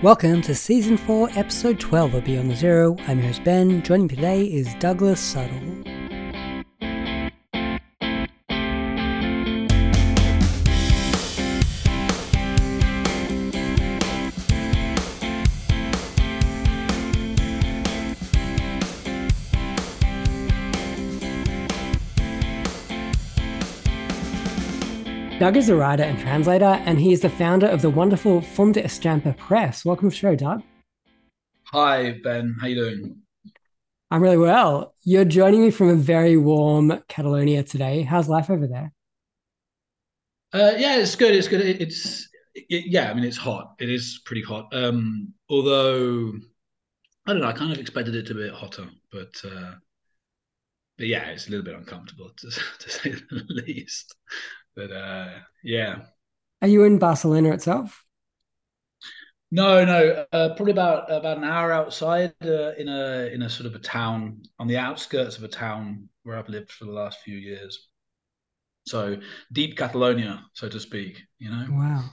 Welcome to Season 4, Episode 12 of Beyond the Zero. I'm your host Ben. Joining me today is Douglas Suttle. Doug is a writer and translator, and he is the founder of the wonderful Fum d'Estampa Press. Welcome to the show, Doug. Hi, Ben. How you doing? I'm really well. You're joining me from a very warm Catalonia today. How's life over there? Uh, yeah, it's good. It's good. It, it's it, yeah. I mean, it's hot. It is pretty hot. Um, although I don't know. I kind of expected it to be hotter, but uh, but yeah, it's a little bit uncomfortable to, to say the least. But uh, yeah. Are you in Barcelona itself? No, no. Uh, probably about about an hour outside, uh, in a in a sort of a town on the outskirts of a town where I've lived for the last few years. So deep Catalonia, so to speak. You know. Wow.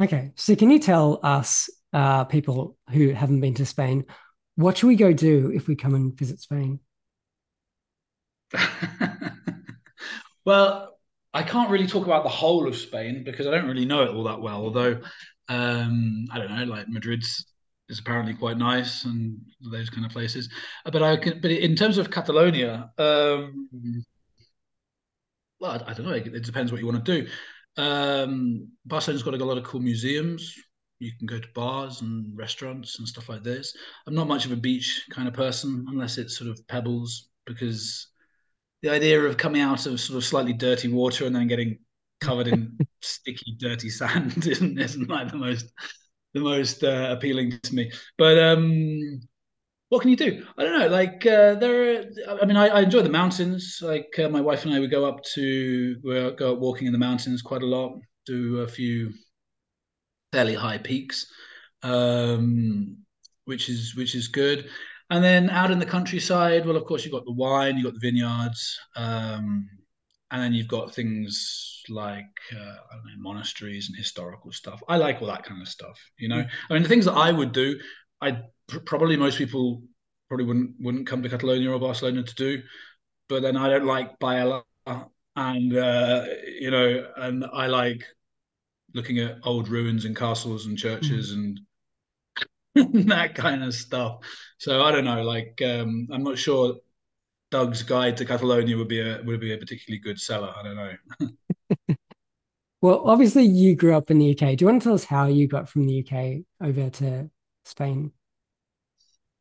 Okay, so can you tell us, uh, people who haven't been to Spain, what should we go do if we come and visit Spain? well, I can't really talk about the whole of Spain because I don't really know it all that well. Although um, I don't know, like Madrid's is apparently quite nice and those kind of places. But I can, but in terms of Catalonia, um, well, I, I, don't know. It, it, depends what you want to do. Um, Barcelona's got a lot of cool museums. You can go to bars and restaurants and stuff like this. I'm not much of a beach kind of person unless it's sort of pebbles because the idea of coming out of sort of slightly dirty water and then getting covered in sticky, dirty sand isn't isn't like the most the most uh, appealing to me. But um, what can you do? I don't know. Like uh, there, are, I mean, I, I, enjoy the mountains. Like uh, my wife and I would go up to we go up walking in the mountains quite a lot. Do a few fairly high peaks, um, which is which is good. And then out in the countryside, well, of course, you've got the wine, you've got the vineyards, um, and then you've got things like uh, I don't know, monasteries and historical stuff. I like all that kind of stuff. You know, mm. I mean, the things that I would do, I probably most people probably wouldn't wouldn't come to Catalonia or Barcelona to do, but then I don't like paella, and uh, you know, and I like looking at old ruins and castles and churches mm. and that kind of stuff. So I don't know. Like um, I'm not sure Doug's guide to Catalonia would be a would be a particularly good seller. I don't know. well, obviously you grew up in the UK. Do you want to tell us how you got from the UK over to Spain?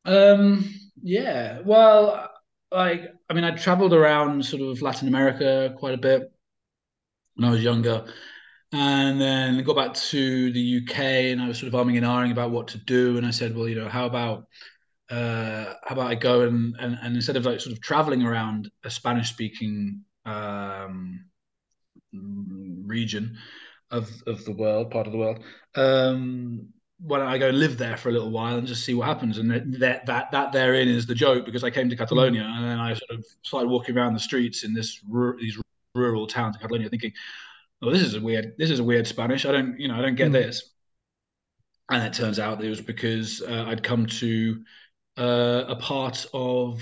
Um. Yeah. Well, like I mean, I travelled around sort of Latin America quite a bit when I was younger and then got back to the UK and I was sort of umming and ahhing about what to do. And I said, well, you know, how about uh, how about I go and, and, and instead of like sort of traveling around a Spanish speaking um, region of of the world, part of the world, um, why don't I go and live there for a little while and just see what happens? And that that that therein is the joke because I came to Catalonia mm. and then I sort of started walking around the streets in this these rural towns in Catalonia, thinking, oh, this is a weird, this is a weird Spanish. I don't, you know, I don't get mm. this. And it turns out it was because uh, I'd come to uh, a part of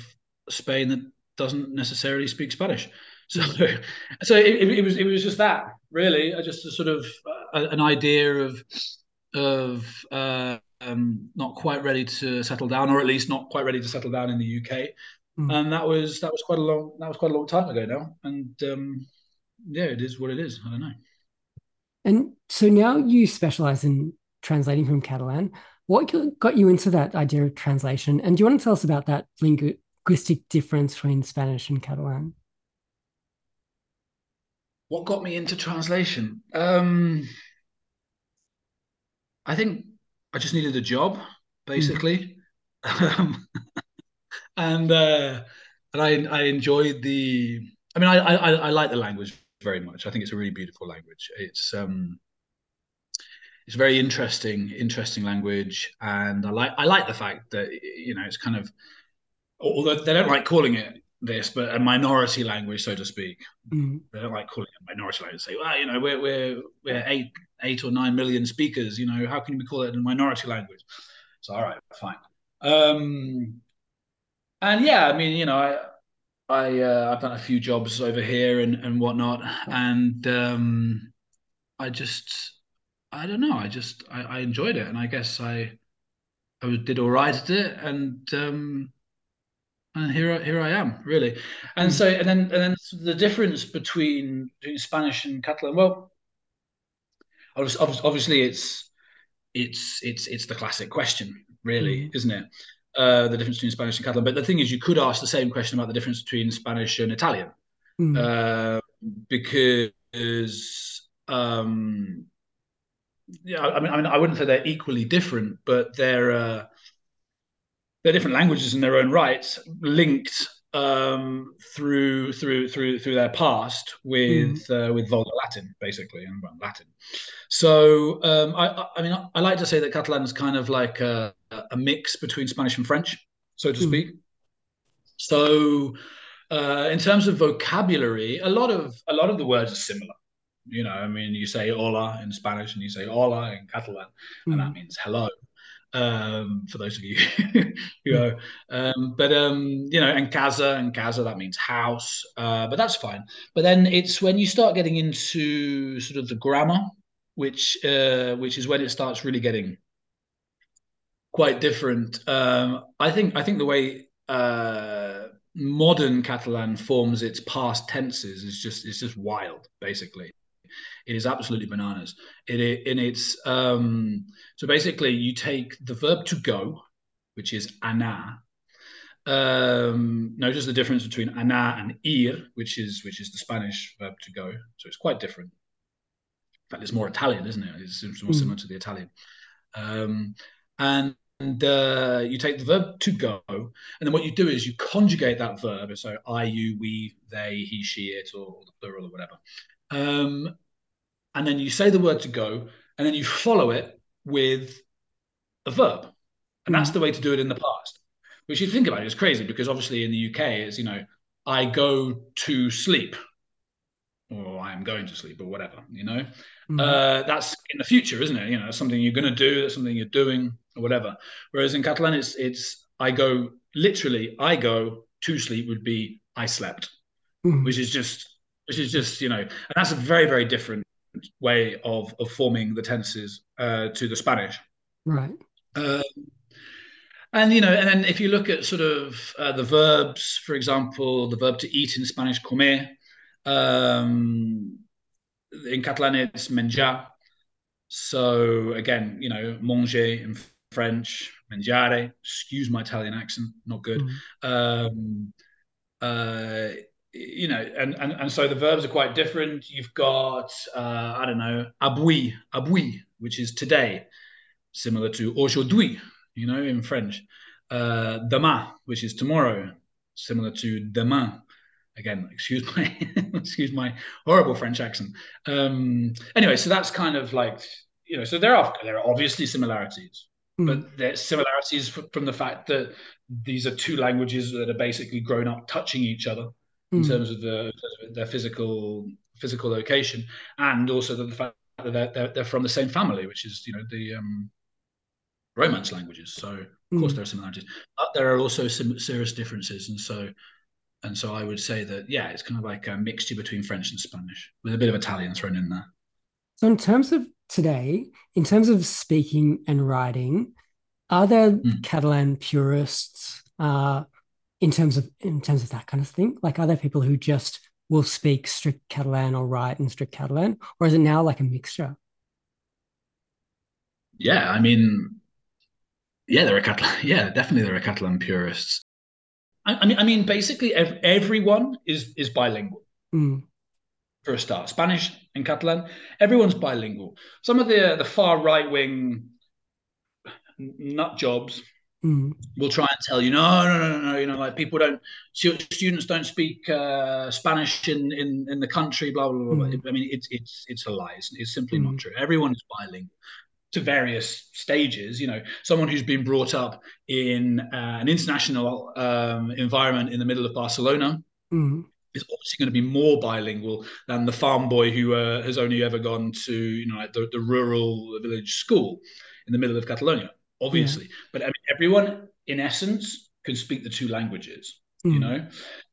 Spain that doesn't necessarily speak Spanish. So, so it, it, was it was just that really, I just a sort of uh, an idea of of uh, um, not quite ready to settle down, or at least not quite ready to settle down in the UK. Mm. And that was that was quite a long that was quite a long time ago now. And um, yeah, it is what it is. I don't know. And so now you specialize in translating from Catalan. What got you into that idea of translation? And do you want to tell us about that linguistic difference between Spanish and Catalan? What got me into translation? Um, I think I just needed a job, basically, mm. and uh, and I I enjoyed the. I mean, I, I I like the language very much. I think it's a really beautiful language. It's um, it's very interesting, interesting language, and I like I like the fact that you know it's kind of although they don't like calling it this, but a minority language, so to speak. Mm. They don't like calling it a minority language. Say, well, you know, we're we're we're eight eight or nine million speakers. You know, how can we call it a minority language? So, all right, fine. Um, and yeah, I mean, you know, I, I uh, I've done a few jobs over here and and whatnot, and um, I just I don't know. I just I, I enjoyed it, and I guess I I did all right at it, and um, and here here I am really. And so and then and then the difference between, between Spanish and Catalan. Well, obviously it's it's it's it's the classic question, really, mm. isn't it? Uh, the difference between Spanish and Catalan. But the thing is, you could ask the same question about the difference between Spanish and Italian, mm. uh, because um, yeah, I mean, I mean, I wouldn't say they're equally different, but they're uh, they're different languages in their own rights, linked um, through through through through their past with mm. uh, with Vulgar Latin, basically, and Latin. So um, I, I mean, I like to say that Catalan is kind of like a, a mix between Spanish and French, so to mm. speak. So uh, in terms of vocabulary, a lot of a lot of the words are similar. You know, I mean, you say hola in Spanish and you say hola in Catalan, mm. and that hmm. means hello. Um, for those of you who know, um, but um, you know, and casa and casa that means house, uh, but that's fine. But then it's when you start getting into sort of the grammar, which uh, which is when it starts really getting quite different. Um, I think I think the way uh, modern Catalan forms its past tenses is just it's just wild, basically. It is absolutely bananas. It, it and it's um, so basically you take the verb to go, which is ana. Um, notice the difference between ana and ir, which is which is the Spanish verb to go. So it's quite different. In fact, it's more Italian, isn't it? It's more mm. similar to the Italian. Um, and and uh, you take the verb to go, and then what you do is you conjugate that verb. So I, you, we, they, he, she, it, or the plural or whatever. Um, and then you say the word to go, and then you follow it with a verb. And that's the way to do it in the past. Which you think about it, is crazy because obviously in the UK it's, you know, I go to sleep or I am going to sleep or whatever, you know. Mm. Uh, that's in the future, isn't it? You know, something you're going to do, that's something you're doing or whatever. Whereas in Catalan, it's, it's I go literally, I go to sleep would be I slept, mm. which is just, which is just, you know, and that's a very, very different way of of forming the tenses uh, to the Spanish. Right. Um, and you know, and then if you look at sort of uh, the verbs, for example, the verb to eat in Spanish, comer. Um, in Catalan, it's menjar. So again, you know, manger in French, mangiare. Excuse my Italian accent, not good. Mm. Um, uh, you know, and, and and so the verbs are quite different. You've got uh, I don't know, avui, avui, which is today, similar to aujourd'hui, you know, in French. Uh, demain, which is tomorrow, similar to demain. Again, excuse my excuse my horrible French accent. Um, anyway, so that's kind of like you know, so there are there are obviously similarities, mm. but there's similarities from the fact that these are two languages that are basically grown up touching each other in mm. terms of the their physical physical location, and also the fact that they're, they're, they're, from the same family, which is you know the um, Romance languages. So of mm. course there are similarities, but there are also some serious differences, and so and so I would say that yeah, it's kind of like a mixture between French and Spanish with a bit of Italian thrown in there. So in terms of today, in terms of speaking and writing, are there mm. Catalan purists? Uh, in terms of in terms of that kind of thing? Like, are there people who just will speak strict Catalan or write in strict Catalan, or is it now like a mixture? Yeah, I mean, yeah, there are Catalan. Yeah, definitely there are Catalan purists. I, I mean, I mean, basically, ev- everyone is is bilingual. Mm. For a start, Spanish and Catalan, everyone's bilingual. Some of the the far right wing nut jobs mm. will try and tell you, no, no, no, no, you know, like people don't, students don't speak uh, Spanish in, in, in the country, blah, blah, blah. Mm. I mean, it's, it's, it's a lie. It's, it's simply mm. not true. Everyone is bilingual to various stages. You know, someone who's been brought up in uh, an international um, environment in the middle of Barcelona, mm. Is obviously going to be more bilingual than the farm boy who uh, has only ever gone to you know like the, the rural village school in the middle of Catalonia, obviously. Yeah. But I mean, everyone in essence can speak the two languages, mm. you know.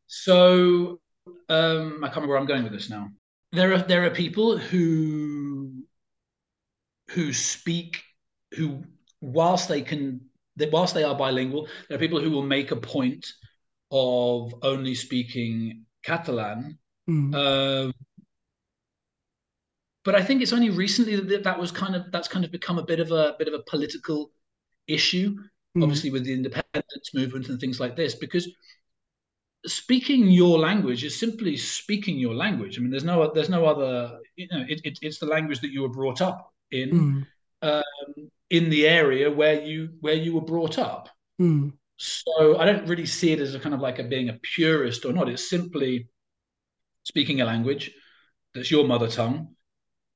So um, I can't remember where I'm going with this now. There are there are people who who speak who whilst they can that whilst they are bilingual, there are people who will make a point of only speaking Catalan. Mm. Uh, but I think it's only recently that that was kind of that's kind of become a bit of a bit of a political issue, mm. obviously with the independence movement and things like this, because speaking your language is simply speaking your language. I mean, there's no there's no other you know it, it it's the language that you were brought up in mm. um, in the area where you where you were brought up. Mm. So I don't really see it as a kind of like a being a purist or not. It's simply speaking a language that's your mother tongue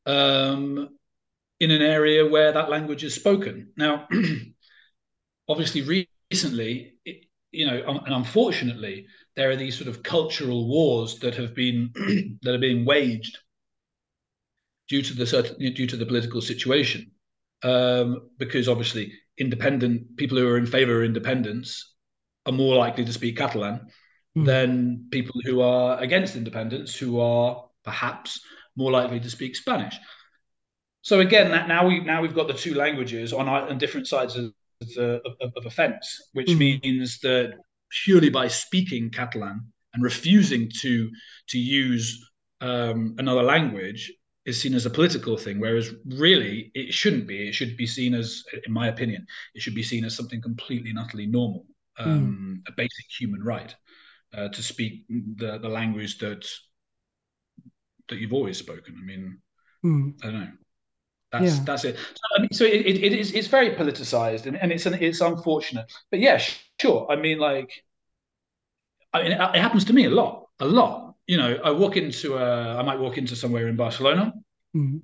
um, in an area where that language is spoken. Now, obviously, recently, it, you know, and unfortunately, there are these sort of cultural wars that have been that are being waged due to the certain due to the political situation, um, because obviously, independent people who are in favour of independence are more likely to speak Catalan mm. than people who are against independence, who are perhaps more likely to speak Spanish. So again, that now we now we've got the two languages on, on different sides of the of, of a fence, which mm. means that purely by speaking Catalan and refusing to to use um, another language is seen as a political thing, whereas really it shouldn't be. It should be seen as, in my opinion, it should be seen as something completely and utterly normal, um, mm. a basic human right uh, to speak the the language that that you've always spoken. I mean, mm. I don't know. That's yeah. that's it. So, I mean, so it, it, it is it's very politicized and, and it's an, it's unfortunate. But yeah, sure. I mean, like, I mean, it, it happens to me a lot, a lot. You know, I walk into a, I might walk into somewhere in Barcelona. Mm-hmm.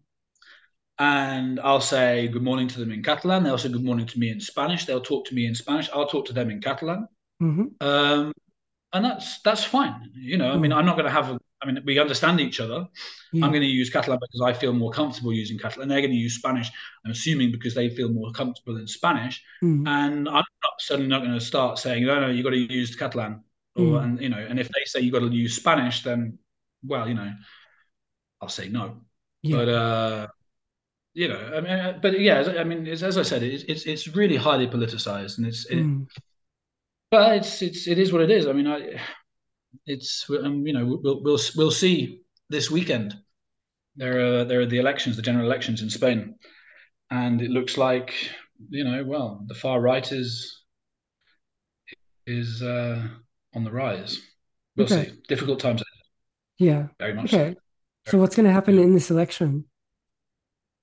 And I'll say good morning to them in Catalan. They'll say good morning to me in Spanish. They'll talk to me in Spanish. I'll talk to them in Catalan. Mm-hmm. Um, and that's that's fine. You know, I mean, mm. I'm not going to have a I mean, we understand each other. Yeah. I'm going to use Catalan because I feel more comfortable using Catalan. They're going to use Spanish, I'm assuming, because they feel more comfortable in Spanish. Mm. And I'm not, suddenly not going to start saying, no, no, you've got to use Catalan. Or, mm. and, you know, and if they say you've got to use Spanish, then, well, you know, I'll say no. Yeah. But, uh, you know, I mean, uh, but yeah, I mean, as, as I said, it's, it's, it's really highly politicized and it's, it, mm. but it's, it's, it is what it is. I mean, I, it's um, you know we'll we'll we'll see this weekend. There are there are the elections, the general elections in Spain, and it looks like you know well the far right is is uh, on the rise. We'll okay. see. Difficult times. Yeah. Very much. Okay. So, so what's going to happen in this election?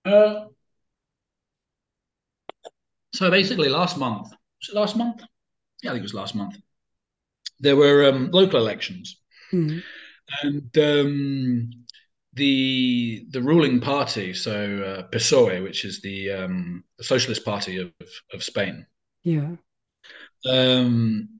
Uh, so basically, last month. Was it last month? Yeah, I think it was last month there were um, local elections, mm. and um, the the ruling party, so uh, PSOE, which is the, um, the Socialist Party of, of Spain, yeah, um,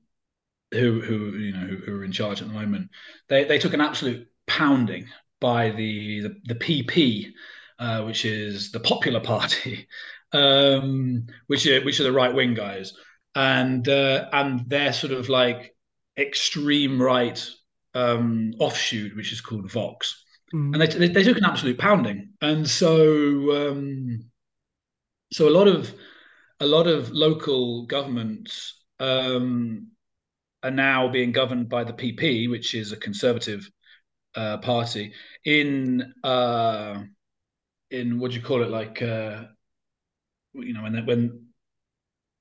who who you know who, who, are in charge at the moment, they they took an absolute pounding by the the, the PP, uh, which is the Popular Party, um, which are which are the right wing guys, and uh, and they're sort of like extreme right um, offshoot, which is called Vox. Mm. And they, they, they, took an absolute pounding. And so, um, so a lot of a lot of local governments um, are now being governed by the PP, which is a conservative uh, party. In uh, in what do you call it? Like uh, you know, when when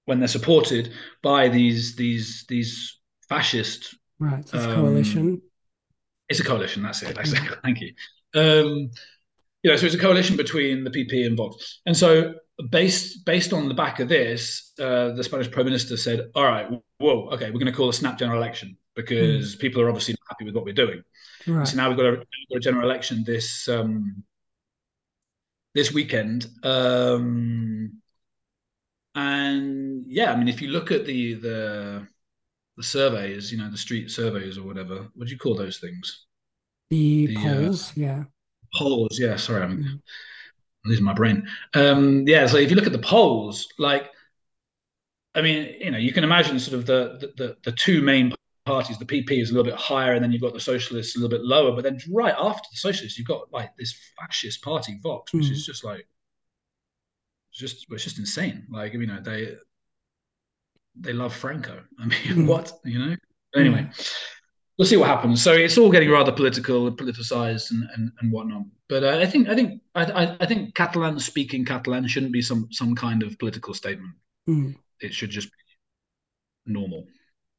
when they're supported by these these these fascist. Right, it's um, a coalition. It's a coalition. That's it. That's it. Thank you. Um, you know, so it's a coalition between the PP and Vox, and so based based on the back of this, uh, the Spanish Prime Minister said, "All right, whoa, okay, we're going to call a snap general election because mm. people are obviously not happy with what we're doing. Right. So now we've got a, got a general election this um, this weekend, um, and yeah, I mean, if you look at the the the surveys, you know, the street surveys or whatever. What do you call those things? The The uh, polls, yeah. polls, yeah. Sorry, I'm Mm, losing my brain. Um, yeah, so if you look at the polls, like I mean, you know, you can imagine sort of the the, the, two main parties. The PP is a little bit higher, and then you've got the Socialists a little bit lower. But then right after the Socialists, you've got like this fascist party, Vox, which is mm, just like it's just it's just insane. Like you know, they they love Franco. I mean, mm, what you know? Anyway, yeah. We'll see what happens. So it's all getting rather political, politicized, and and, and whatnot. But uh, I think I think I, I think Catalan speaking Catalan shouldn't be some some kind of political statement. Mm, It should just be normal.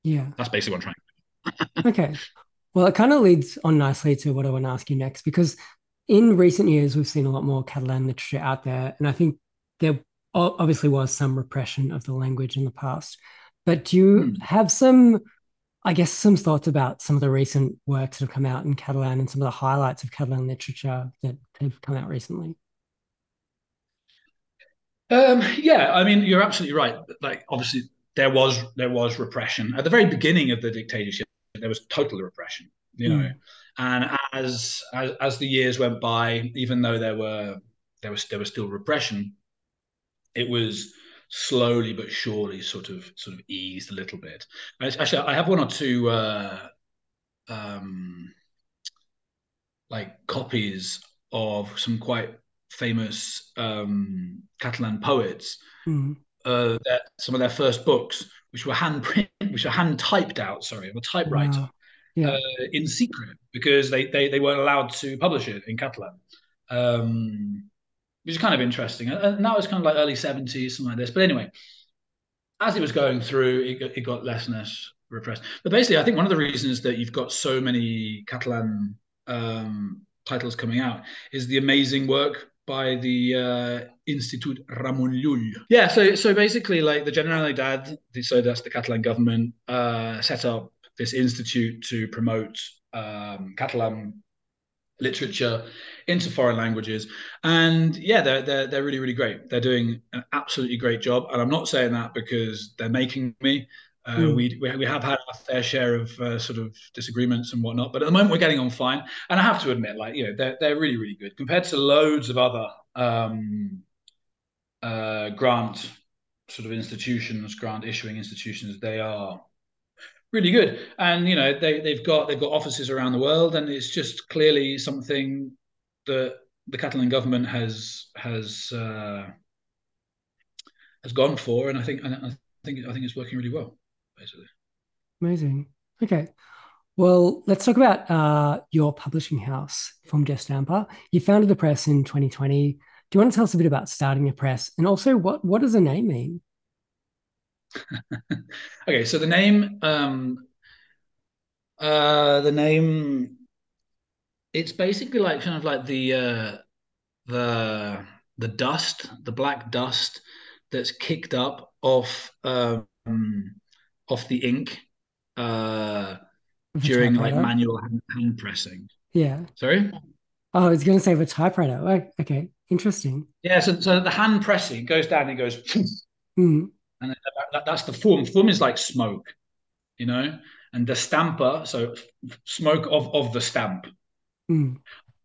yeah. That's basically what I'm trying. Okay. Well, it kind of leads on nicely to what I want to ask you next, because in recent years, we've seen a lot more Catalan literature out there. And I think there obviously was some repression of the language in the past. But do you Hmm. have some, I guess, some thoughts about some of the recent works that have come out in Catalan and some of the highlights of Catalan literature that have come out recently? Um, yeah, I mean, you're absolutely right. Like, obviously, there was there was repression at the very beginning of the dictatorship. There was total repression, you know, Mm, and as as as the years went by, even though there were there was there was still repression, it was slowly but surely sort of sort of eased a little bit. Actually, I have one or two uh, um, like copies of some quite famous um, Catalan poets mm, uh, their, some of their first books, which were hand print, which were hand typed out, sorry, of a typewriter wow. Yeah. uh, in secret because they, they they weren't allowed to publish it in Catalan, um, which is kind of interesting. And that was kind of like early seventies, something like this. But anyway, as it was going through, it, got- it got less and less repressed. But basically, I think one of the reasons that you've got so many Catalan um, titles coming out is the amazing work by the uh, Institut Ramon Llull. Yeah, so so basically, like the Generalitat, so that's the Catalan government, uh, set up this institute to promote um, Catalan literature into foreign languages. And yeah, they're, they're, they're really, really great. They're doing an absolutely great job. And I'm not saying that because they're making me. Uh, Mm, we, we we have had our fair share of uh, sort of disagreements and whatnot, but at the moment we're getting on fine. And I have to admit, like you know, they're they're really really good compared to loads of other um, uh, grant sort of institutions, grant issuing institutions. They are really good. And you know, they they've got they've got offices around the world, and it's just clearly something that the Catalan government has has uh, has gone for, and I think and I think I think it's working really well, basically. amazing. Okay. Well, let's talk about uh, your publishing house, Fum d'Estampa. You founded the press in 2020. Do you want to tell us a bit about starting the press, and also what what does the name mean? okay, so the name um, uh, the name it's basically like kind of like the uh, the the dust, the black dust that's kicked up off um, off the ink uh, during like manual hand, hand pressing. Yeah. Sorry. Oh, I was going to say a typewriter. Oh, okay, interesting. Yeah, so, so the hand pressing goes down, it goes, Mm, and that, that's the form. Form is like smoke, you know, and the stamper, so smoke of of the stamp. Mm,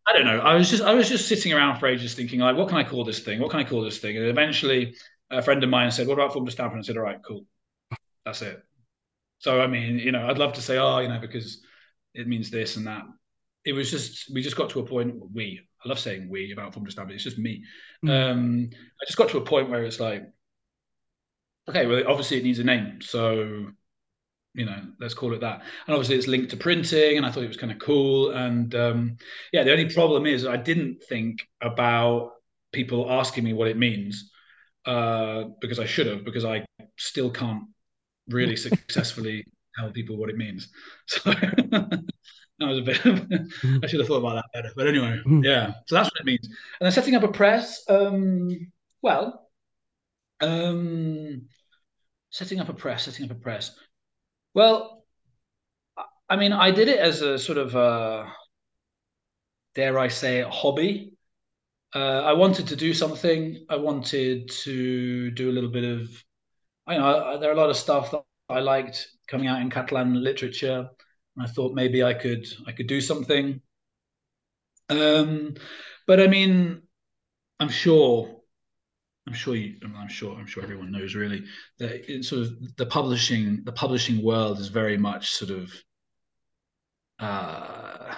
I don't know. I was just I was just sitting around for ages thinking like, what can I call this thing? What can I call this thing? And eventually, a friend of mine said, "What about Fum d'Estampa?" And I said, "All right, cool, that's it." So I mean, you know, I'd love to say, oh, you know, because it means this and that. It was just we just got to a point. We I love saying we about Fum d'Estampa. It's just me. mm, Um, I just got to a point where it's like, okay, well, obviously it needs a name, so you know, let's call it that. And obviously it's linked to printing, and I thought it was kind of cool. And um, yeah, the only problem is I didn't think about people asking me what it means uh, because I should have, because I still can't really successfully tell people what it means. So that was a bit. Of, mm, I should have thought about that better. But anyway, mm. yeah. So that's what it means. And then setting up a press. Um, well, um, setting up a press, setting up a press. Well, I mean, I did it as a sort of, a, dare I say, hobby. Uh, I wanted to do something. I wanted to do a little bit of. I know there are a lot of stuff that I liked coming out in Catalan literature, and I thought maybe I could I could do something. Um, but I mean, I'm sure, I'm sure you, I'm sure, I'm sure everyone knows really that sort of the publishing, the publishing world is very much sort of, uh,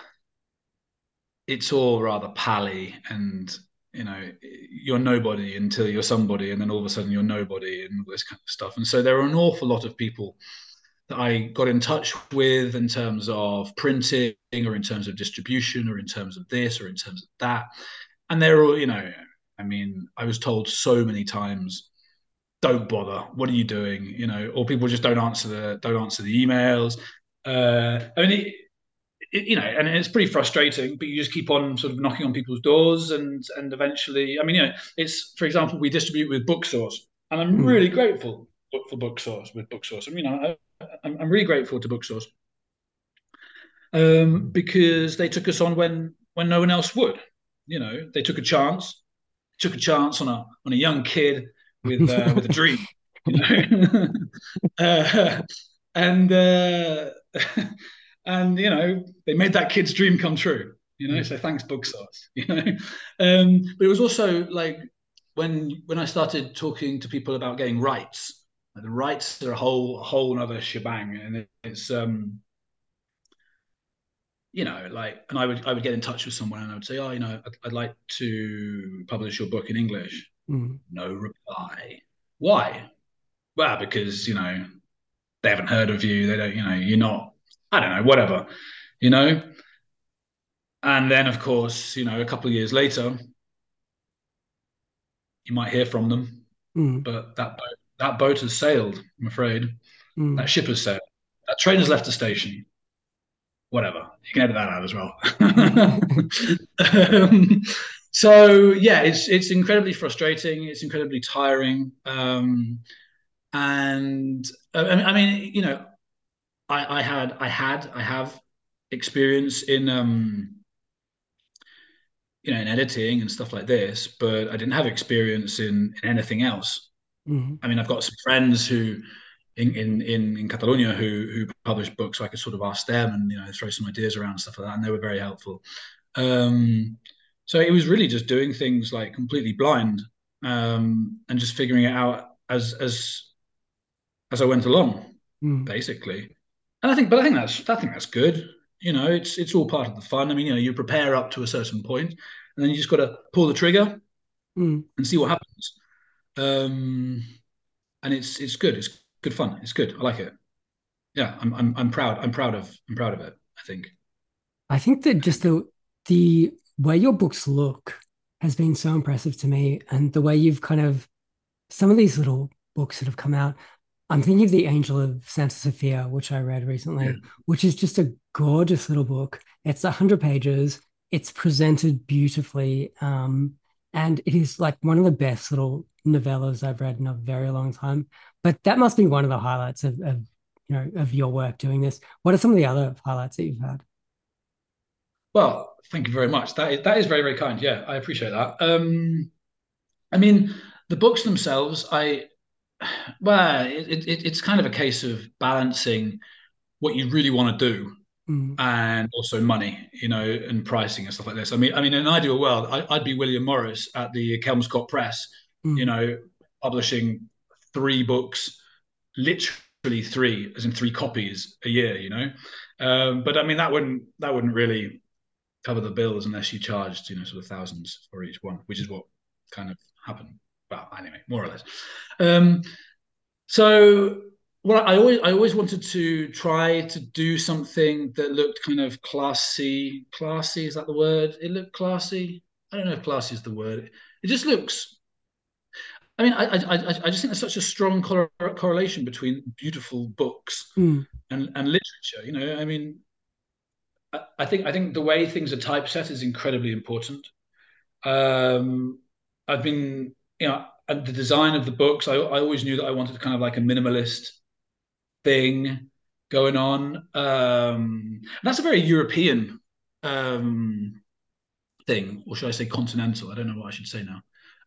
it's all rather pally and you know you're nobody until you're somebody and then all of a sudden you're nobody and all this kind of stuff and so there are an awful lot of people that I got in touch with in terms of printing or in terms of distribution or in terms of this or in terms of that. And they're all, you know, I mean, I was told so many times, don't bother. What are you doing? You know, or people just don't answer the don't answer the emails. Uh, I mean, it, it, you know, and it's pretty frustrating. But you just keep on sort of knocking on people's doors, and and eventually, I mean, you know, it's for example, we distribute with Booksource, and I'm mm. really grateful for Booksource with Booksource. I mean, I, I'm, I'm really grateful to Booksource um, because they took us on when when no one else would. You know, they took a chance, took a chance on a on a young kid with uh, with a dream. You know, uh, and uh, and you know they made that kid's dream come true. You know, so thanks Booksource. You know, um, but it was also like when when I started talking to people about getting rights the rights are a whole whole other shebang, and it's um, you know, like, and I would I would get in touch with someone and I would say, oh, you know, I'd, I'd like to publish your book in English. Mm. No reply. Why? Well, because you know they haven't heard of you. They don't, you know, you're not. I don't know, whatever, you know. And then, of course, you know, a couple of years later, you might hear from them, mm. but that boat that boat has sailed. I'm afraid mm. that ship has sailed. That train has left the station. Whatever, you can edit that out as well. um, so yeah, it's it's incredibly frustrating. It's incredibly tiring. Um, and uh, I mean, you know, I, I had I had I have experience in um, you know in editing and stuff like this, but I didn't have experience in, in anything else. Mm-hmm. I mean, I've got some friends who in in in, in Catalonia who who publish books, so I could sort of ask them and you know throw some ideas around and stuff like that, and they were very helpful. Um, so it was really just doing things like completely blind um, and just figuring it out as as as I went along, mm. basically. And I think, but I think that's I think that's good. You know, it's it's all part of the fun. I mean, you know, you prepare up to a certain point, and then you just got to pull the trigger mm. and see what happens um, and it's it's good. It's good fun. It's good. I like it. Yeah, I'm I'm I'm proud. I'm proud of I'm proud of it. I think. I think that just the the way your books look has been so impressive to me, and the way you've kind of some of these little books that have come out. I'm thinking of the Angel of Santa Sofia, which I read recently, yeah. which is just a gorgeous little book. It's 100 pages. It's presented beautifully. Um, and it is like one of the best little novellas I've read in a very long time. But that must be one of the highlights of, of you know of your work doing this. What are some of the other highlights that you've had? Well, thank you very much. That is, that is very very kind. Yeah, I appreciate that. Um, I mean, the books themselves, I well, it, it, it's kind of a case of balancing what you really want to do mm. and also money, you know, and pricing and stuff like this. I mean, I mean, in an ideal world, I, would be William Morris at the Kelmscott Press, mm. you know, publishing three books, literally three, as in three copies a year, you know. Um, but I mean, that wouldn't that wouldn't really cover the bills unless you charged, you know, sort of thousands for each one, which is what kind of happened. Well, anyway, more or less. Um, so well, I always I always wanted to try to do something that looked kind of classy. Classy is that the word? It looked classy. I don't know if classy is the word. It just looks I mean, I, I, I just think there's such a strong cor- correlation between beautiful books mm. and, and literature. You know, I mean, I, I, think I think the way things are typeset is incredibly important. Um, I've been, you know, and the design of the books. I, I always knew that I wanted kind of like a minimalist thing going on. Um, that's a very European um, thing, or should I say continental? I don't know what I should say now.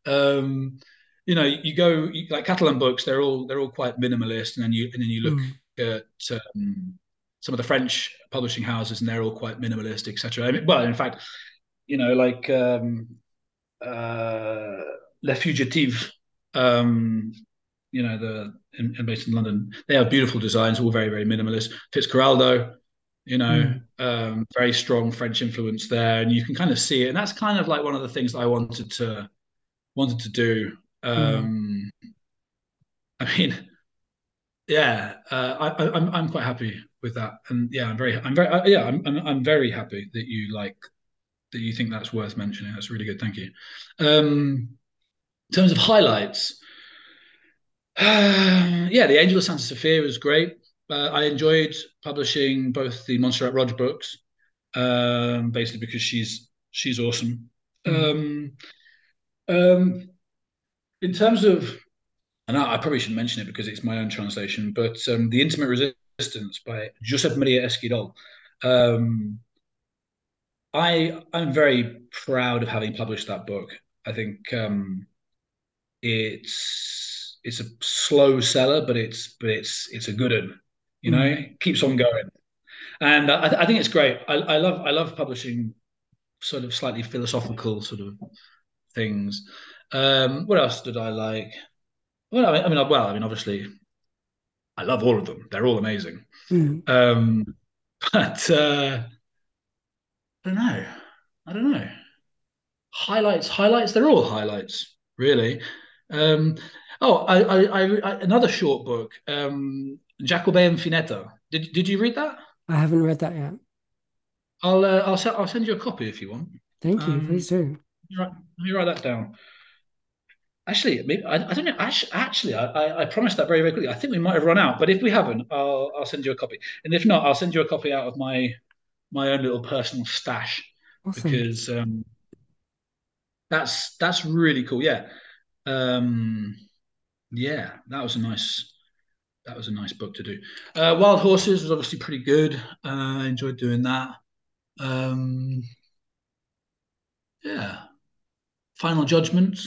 Um, you know, you go like Catalan books; they're all they're all quite minimalist, and then you and then you look mm. at um, some of the French publishing houses, and they're all quite minimalist, etc. I mean, well, in fact, you know, like um, uh, Les Fugitives, um, you know, the in, in, based in London. They have beautiful designs, all very very minimalist. Fitzcarraldo, you know, mm. um, very strong French influence there, and you can kind of see it. And that's kind of like one of the things that I wanted to wanted to do. Um, mm. I mean, yeah, uh, I, I'm, I'm quite happy with that, and yeah, I'm very I'm very uh, yeah I'm, I'm, I'm very happy that you like that you think that's worth mentioning. That's really good. Thank you. Um, in terms of highlights, yeah, the Angel of Santa Sophia was great. Uh, I enjoyed publishing both the Montserrat Roig books, um, basically because she's she's awesome. Mm. Um, um, in terms of, and I, I, probably shouldn't mention it because it's my own translation, but um, the Intimate Resistance by Josep Maria Esquirol. Um, I I'm very proud of having published that book. I think um, it's it's a slow seller, but it's but it's it's a good one. You know, mm. keeps on going, and I, I think it's great. I, I love I love publishing sort of slightly philosophical sort of things. Um, what else did I like? Well, I mean, I mean, well, I mean, obviously, I love all of them. They're all amazing. Mm. Um, but uh, I don't know. I don't know. Highlights, highlights. They're all highlights, really. Um, oh, I, I, I, another short book, um, Giacobbe and Finetta. Did Did you read that? I haven't read that yet. I'll uh, I'll I'll send you a copy if you want. Thank you. Um, Please do. Let me write that down. Actually, maybe, I, I don't know. Actually, I, I promised that very, very quickly. I think we might have run out, but if we haven't, I'll, I'll send you a copy. And if not, I'll send you a copy out of my my own little personal stash awesome. because um, that's that's really cool. Yeah, um, yeah, that was a nice that was a nice book to do. Uh, Wild Horses was obviously pretty good. Uh, I enjoyed doing that. Um, yeah, Final Judgment,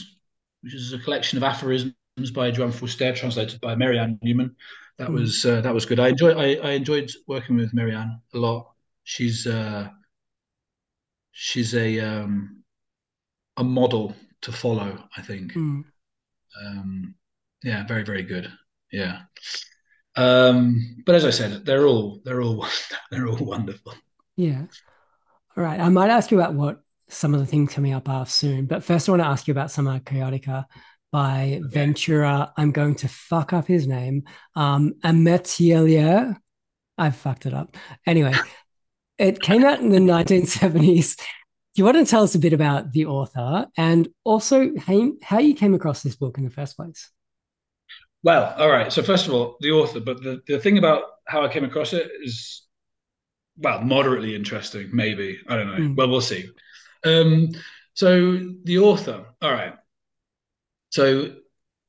which is a collection of aphorisms by Joan Fuster, translated by Marianne Newman. That mm. was uh, that was good. I enjoyed I, I enjoyed working with Marianne a lot she's uh, she's a um, a model to follow. I think. Mm. Um, yeah, very very good. Yeah. Um, but as I said, they're all they're all they're all wonderful. Yeah. All right. I might ask you about what some of the things coming up are soon, but first I want to ask you about Summa Kaotica by okay. Ventura. I'm going to fuck up his name. Um, Ametelier. I fucked it up. Anyway, it came out in the 1970s. Do you want to tell us a bit about the author and also how, how you came across this book in the first place? Well, all right. So first of all, the author, but the, the thing about how I came across it is, well, moderately interesting, maybe. I don't know. Mm. Well, we'll see. Um, so the author, all right. So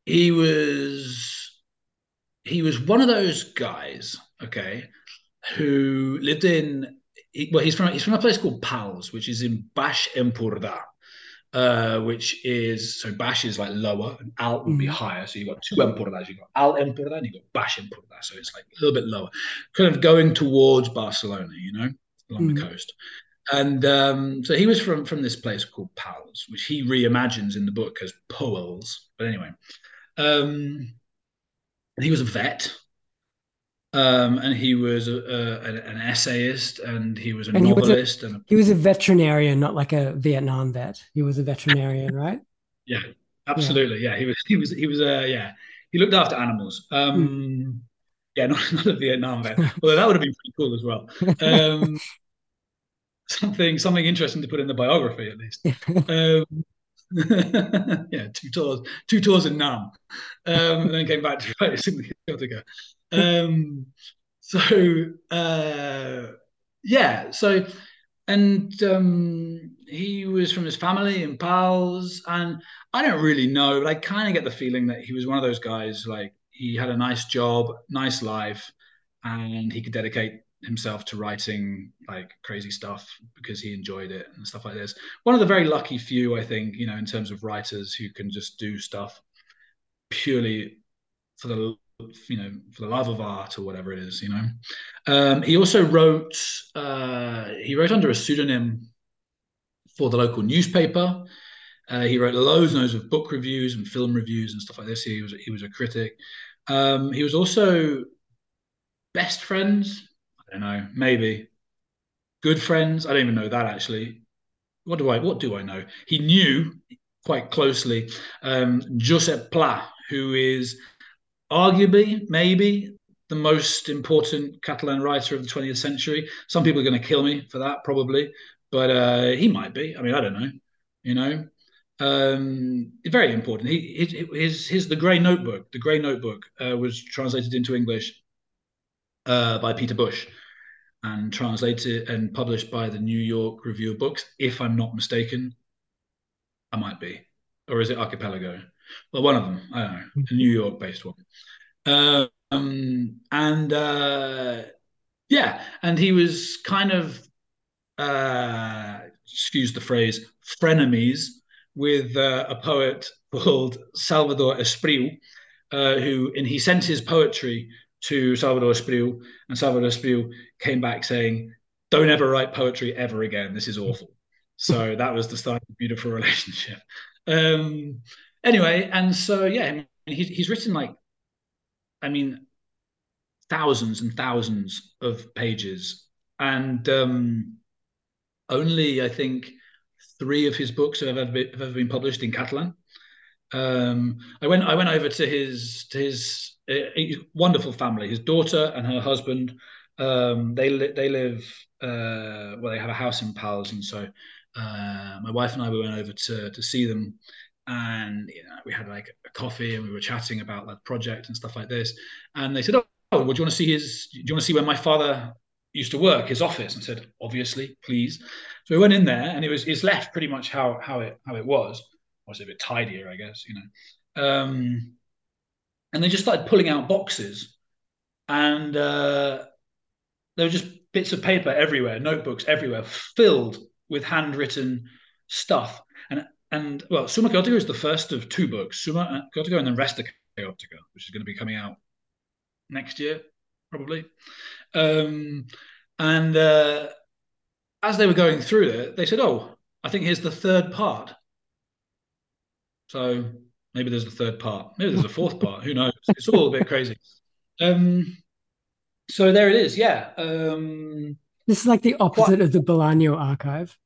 he was he was one of those guys, okay, who lived in he, well, he's from he's from a place called Pals, which is in Baix Empordà, uh, which is so Baix is like lower and Alt would be mm. higher. So you've got two Empordàs. You've got Alt Empordà and you've got Baix Empordà. So it's like a little bit lower, kind of going towards Barcelona, you know, along mm. the coast. And um, so he was from from this place called Pals, which he reimagines in the book as Poels. But anyway, um, he was a vet um, and he was a, a, an essayist and he was a and novelist. He was a, and he was a veterinarian, not like a Vietnam vet. He was a veterinarian, right? Yeah, absolutely. Yeah. yeah, he was. He was. He was. Uh, yeah, he looked after animals. Um, mm. Yeah, not, not a Vietnam vet, although that would have been pretty cool as well. Um, something something interesting to put in the biography at least. Um, yeah, two tours, two tours in Nam, um, and then came back to write Significatica. Um, so uh, yeah, so and um, he was from his family and Pals, and I don't really know, but I kind of get the feeling that he was one of those guys like he had a nice job, nice life, and he could dedicate himself to writing like crazy stuff because he enjoyed it and stuff like this. One of the very lucky few, I think, you know, in terms of writers who can just do stuff purely for the you know for the love of art or whatever it is you know um, he also wrote uh, he wrote under a pseudonym for the local newspaper. Uh, he wrote loads and loads of book reviews and film reviews and stuff like this. He was he was a critic. Um, he was also best friends. I don't know, maybe good friends. I don't even know that actually. What do I what do I know? He knew quite closely um, Josep Pla, who is arguably maybe the most important Catalan writer of the 20th century. Some people are going to kill me for that, probably, but uh, he might be. I mean, I don't know. You know, um, very important. He, his, his, the Grey Notebook. The Grey Notebook uh, was translated into English uh, by Peter Bush and translated and published by the New York Review of Books, if I'm not mistaken. I might be, or is it Archipelago? Well, one of them. I don't know, a New York-based one. Um, and uh, yeah, and he was kind of, uh, excuse the phrase, frenemies with uh, a poet called Salvador Espriu, uh, who and he sent his poetry to Salvador Espriu, and Salvador Espriu came back saying, "Don't ever write poetry ever again. This is awful." So that was the start of a beautiful relationship. Um, anyway, and so yeah, he's he's written like, I mean, thousands and thousands of pages, and um, only I think three of his books have ever been, have ever been published in Catalan. Um, I went I went over to his to his, uh, wonderful family. His daughter and her husband. Um, they li- they live uh, well. They have a house in Pals, and so uh, my wife and I we went over to to see them, and you know we had like a coffee and we were chatting about that project and stuff like this. And they said, "Oh, well, you want to see his? Do you want to see where my father used to work, his office?" And said, "Obviously, please." So we went in there, and it was it's left pretty much how how it how it was. Was a bit tidier, I guess, you know. Um, and they just started pulling out boxes, and uh, there were just bits of paper everywhere, notebooks everywhere, filled with handwritten stuff. And well, Summa Kaotica is the first of two books, Summa Kaotica and then Resta Kaotica, which is going to be coming out next year, probably. Um, and uh, as they were going through it, they said, "Oh, I think here's the third part." So maybe there's a third part. Maybe there's a fourth part. Who knows? It's all a bit crazy. Um, so there it is. Yeah. Um, this is like the opposite of the Bolaño archive.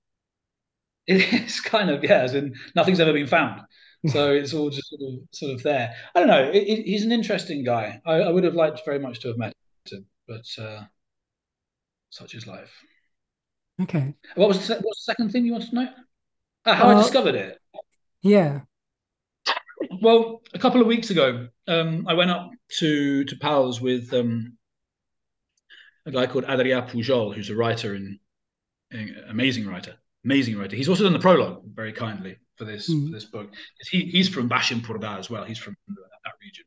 It is kind of yeah, as in nothing's ever been found. So it's all just sort of sort of there. I don't know. It, it, he's an interesting guy. I, I, would have liked very much to have met him, but uh, such is life. Okay. What was the, what was the second thing you wanted to know? Uh, how uh, I discovered it. Yeah. Well, a couple of weeks ago, um, I went up to to Pals with um, a guy called Adrià Pujol, who's a writer and amazing writer, amazing writer. He's also done the prologue very kindly for this mm. for this book. He, he's from Baix Empordà as well. He's from that region.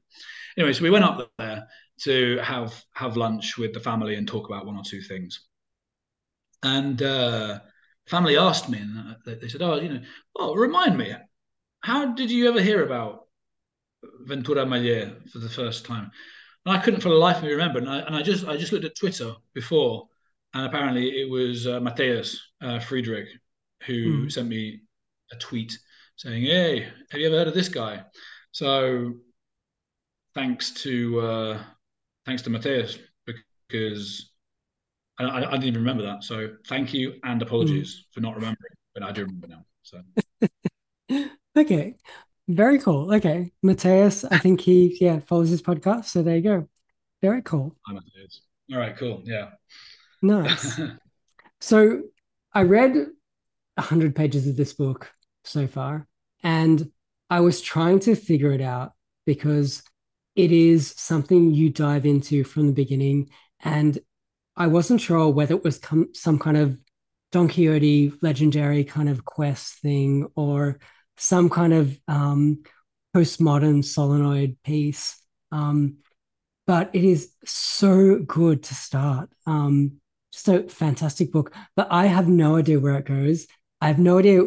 Anyway, so we went up there to have have lunch with the family and talk about one or two things. And uh, family asked me, and they said, "Oh, you know, oh, remind me, how did you ever hear about Ventura Ametller for the first time?" And I couldn't for the life of me remember. And I, and I just I just looked at Twitter before, and apparently it was uh, Mateus uh, Friedrich who mm. sent me a tweet saying, "Hey, have you ever heard of this guy?" So thanks to uh, thanks to Mateus because I, I, didn't even remember that. So thank you and apologies mm. for not remembering, but I do remember now. So okay, very cool. Okay. Mateus, I think he yeah follows his podcast. So there you go. Very cool. Mateus. All right, cool. Yeah. Nice. so I read hundred pages of this book so far, and I was trying to figure it out because it is something you dive into from the beginning, and I wasn't sure whether it was com- some kind of Don Quixote legendary kind of quest thing or some kind of um, postmodern solenoid piece. Um, but it is so good to start. Um, just a fantastic book. But I have no idea where it goes. I have no idea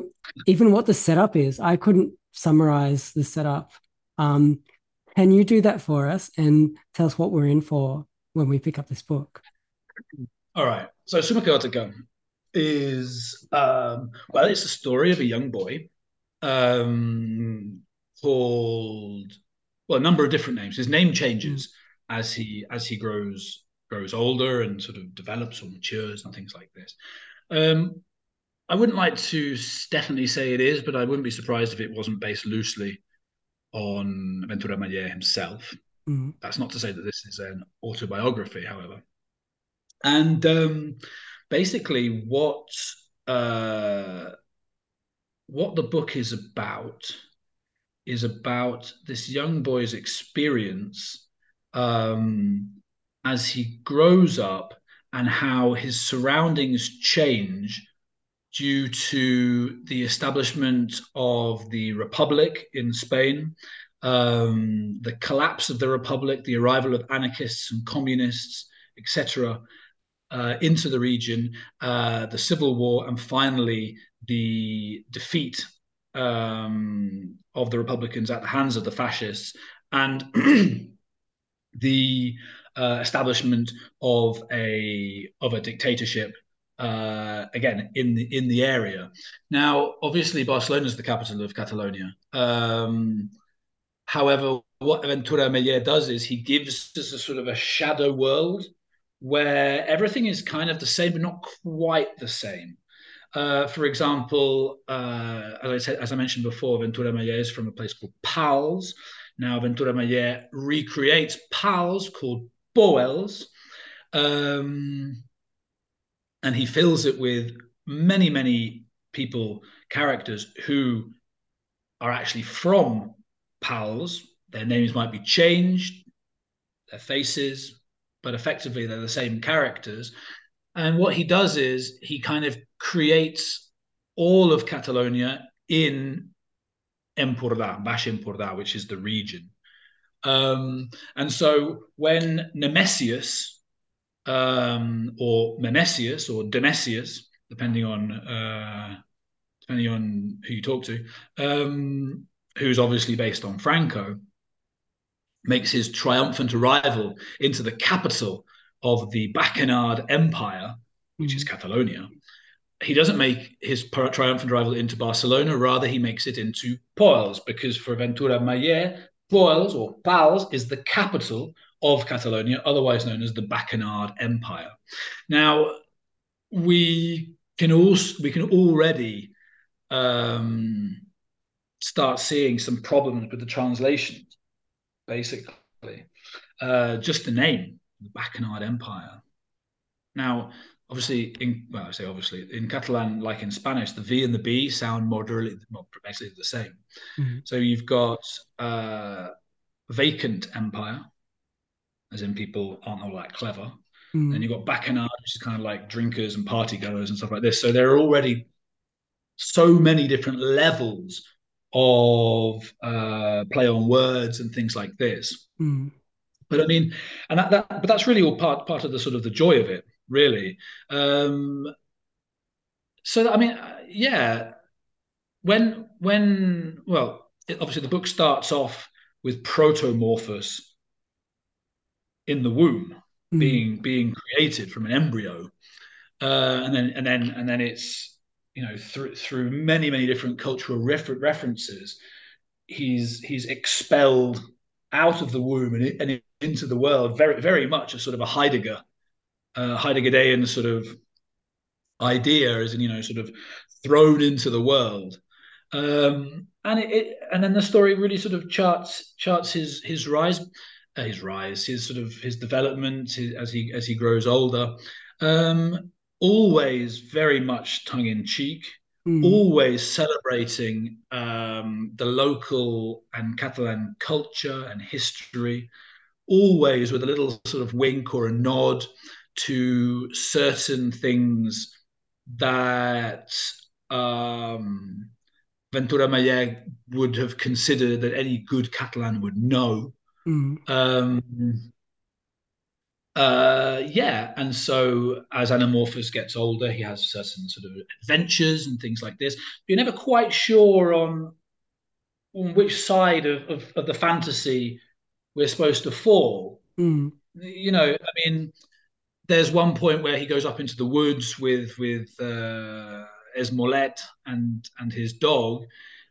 even what the setup is. I couldn't summarize the setup. Um, can you do that for us and tell us what we're in for when we pick up this book? All right. So Summa Kaotica is um, well, it's the story of a young boy um, called well, a number of different names. His name changes mm. as he as he grows grows older and sort of develops or matures and things like this. Um, I wouldn't like to definitely say it is, but I wouldn't be surprised if it wasn't based loosely on Ventura Ametller himself. Mm. That's not to say that this is an autobiography, however. And um, basically, what uh, what the book is about is about this young boy's experience um, as he grows up and how his surroundings change due to the establishment of the Republic in Spain, um, the collapse of the Republic, the arrival of anarchists and communists, etc., uh, into the region, uh, the Civil War, and finally the defeat um, of the Republicans at the hands of the fascists, and the uh, establishment of a of a dictatorship uh, again in the in the area. Now, obviously, Barcelona is the capital of Catalonia. Um, however, what Ventura Ametller does is he gives us a sort of a shadow world where everything is kind of the same, but not quite the same. Uh, for example, uh, as I said, as I mentioned before, Ventura Ametller is from a place called Pals. Now, Ventura Ametller recreates Pals called Boels. um, and he fills it with many, many people, characters who are actually from Pals. Their names might be changed, their faces, but effectively they're the same characters. And what he does is he kind of creates all of Catalonia in Empordà, Baix Empordà, which is the region. Um, and so when Nemesius um, or Menesius or Demesius, depending on uh, depending on who you talk to, um, who's obviously based on Franco, makes his triumphant arrival into the capital of the Bacchanard Empire, which mm-hmm. is Catalonia. He doesn't make his triumphant arrival into Barcelona, rather, he makes it into Poels, because for Ventura Ametller, Poels or Pals is the capital of Catalonia, otherwise known as the Bacchanard Empire. Now, we can also we can already um, start seeing some problems with the translations basically. Uh, just the name, the Bacchanard Empire. Now, obviously, in well, I say obviously in Catalan, like in Spanish, the V and the B sound moderately, well, basically the same. Mm-hmm. So you've got uh, vacant empire, as in people aren't all that clever. Mm-hmm. Then you've got Bacchanard, which is kind of like drinkers and party goers and stuff like this. So there are already so many different levels of uh, play on words and things like this. Mm. But I mean, and that, that, but that's really all part part of the sort of the joy of it, really. Um, so I mean, uh, yeah, when when well, it, obviously the book starts off with protomorphos in the womb mm. being being created from an embryo, uh, and then and then and then it's you know through through many many different cultural refer- references he's he's expelled out of the womb and, and, into the world very very much a sort of a heidegger uh, heideggerian sort of idea as in you know sort of thrown into the world. Um, and it, it, and then the story really sort of charts charts his his rise his rise his sort of his development his, as he as he grows older um, always very much tongue in cheek, mm. always celebrating um, the local and Catalan culture and history, always with a little sort of wink or a nod to certain things that um, Ventura Ametller would have considered that any good Catalan would know. Mm. Um, uh, yeah, and so as Anamorphous gets older, he has certain sort of adventures and things like this. You're never quite sure on on which side of, of, of the fantasy we're supposed to fall. Mm. You know, I mean, there's one point where he goes up into the woods with with uh, Esmolet and and his dog,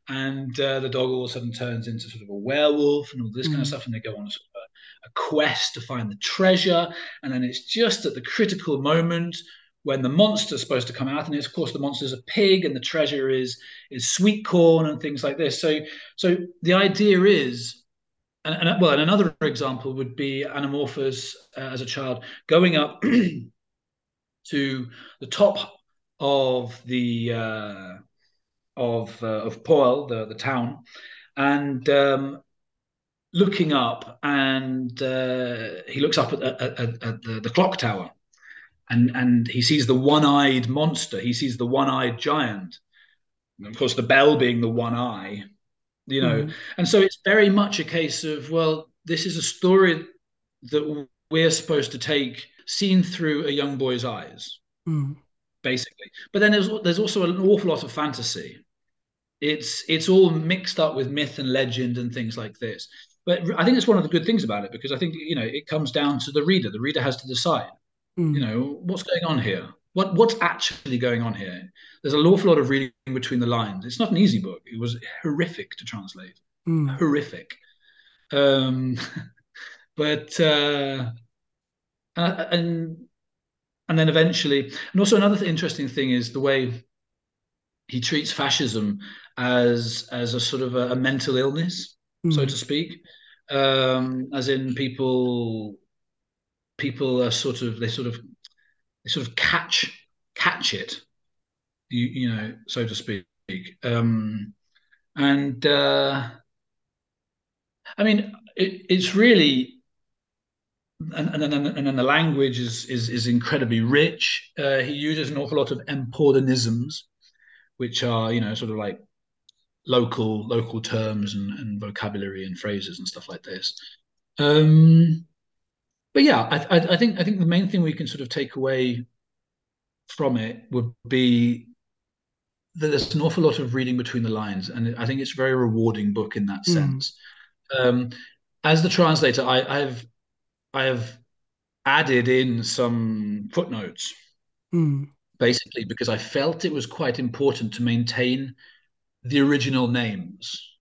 and uh, the dog all of a sudden turns into sort of a werewolf and all this mm. kind of stuff, and they go on a, sort of a, a quest to find the treasure, and then it's just at the critical moment when the monster's supposed to come out, and it's, of course the monster's a pig, and the treasure is is sweet corn and things like this. So so the idea is and, and, well, and another example would be Anamorphous uh, as a child going up to the top of the uh, of uh, of Poel, the the town, and um, looking up, and uh, he looks up at, at, at, at the, the, clock tower, and and he sees the one-eyed monster. He sees the one-eyed giant. And of course, the bell being the one eye, you know. Mm. And so it's very much a case of well, this is a story that we're supposed to take seen through a young boy's eyes. Mm basically. But then there's there's also an awful lot of fantasy. It's it's all mixed up with myth and legend and things like this. But I think it's one of the good things about it because I think you know it comes down to the reader. The reader has to decide. Mm. You know what's going on here. What what's actually going on here? There's an awful lot of reading between the lines. It's not an easy book. It was horrific to translate. Mm. Horrific. Um, but uh, and and then eventually, and also another interesting thing is the way he treats fascism as as a sort of a, a mental illness, mm. so to speak, um, as in people people are sort of they sort of they sort of catch catch it, you you know, so to speak, um, and uh, I mean it, it's really and, and, and, and then the language is, is, is incredibly rich. Uh, he uses an awful lot of empordanisms, which are, you know, sort of like local local terms and, and vocabulary and phrases and stuff like this. Um, but yeah, I, I, I think I think the main thing we can sort of take away from it would be that there's an awful lot of reading between the lines, and I think it's a very rewarding book in that mm. sense. Um, as the translator, I, I've I have added in some footnotes, mm. Basically because I felt it was quite important to maintain the original names.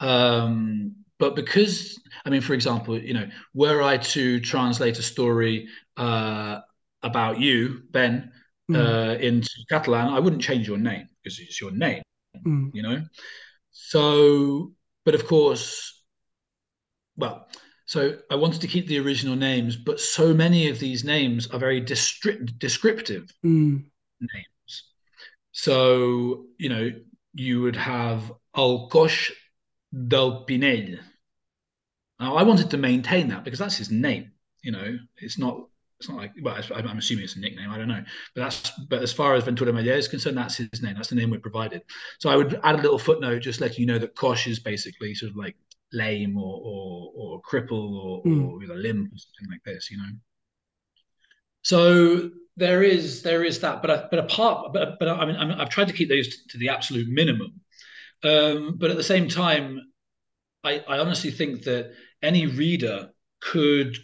Um, but because, I mean, for example, you know, were I to translate a story uh, about you, Ben, mm. uh, into Catalan, I wouldn't change your name because it's your name, mm. you know. So, but of course, well, so I wanted to keep the original names, but so many of these names are very distri- descriptive mm. names. So, you know, you would have Alcoix del Pinell. Now, I wanted to maintain that because that's his name. You know, it's not. It's not like. Well, I'm assuming it's a nickname. I don't know. But that's. But as far as Ventura Ametller is concerned, that's his name. That's the name we provided. So I would add a little footnote, just letting you know that Kosh is basically sort of like lame or or, or a cripple or, mm. or with a limp or something like this, you know. So there is there is that, but I, but apart, but but I mean i have tried to keep those to the absolute minimum. Um, but at the same time, I, I honestly think that any reader could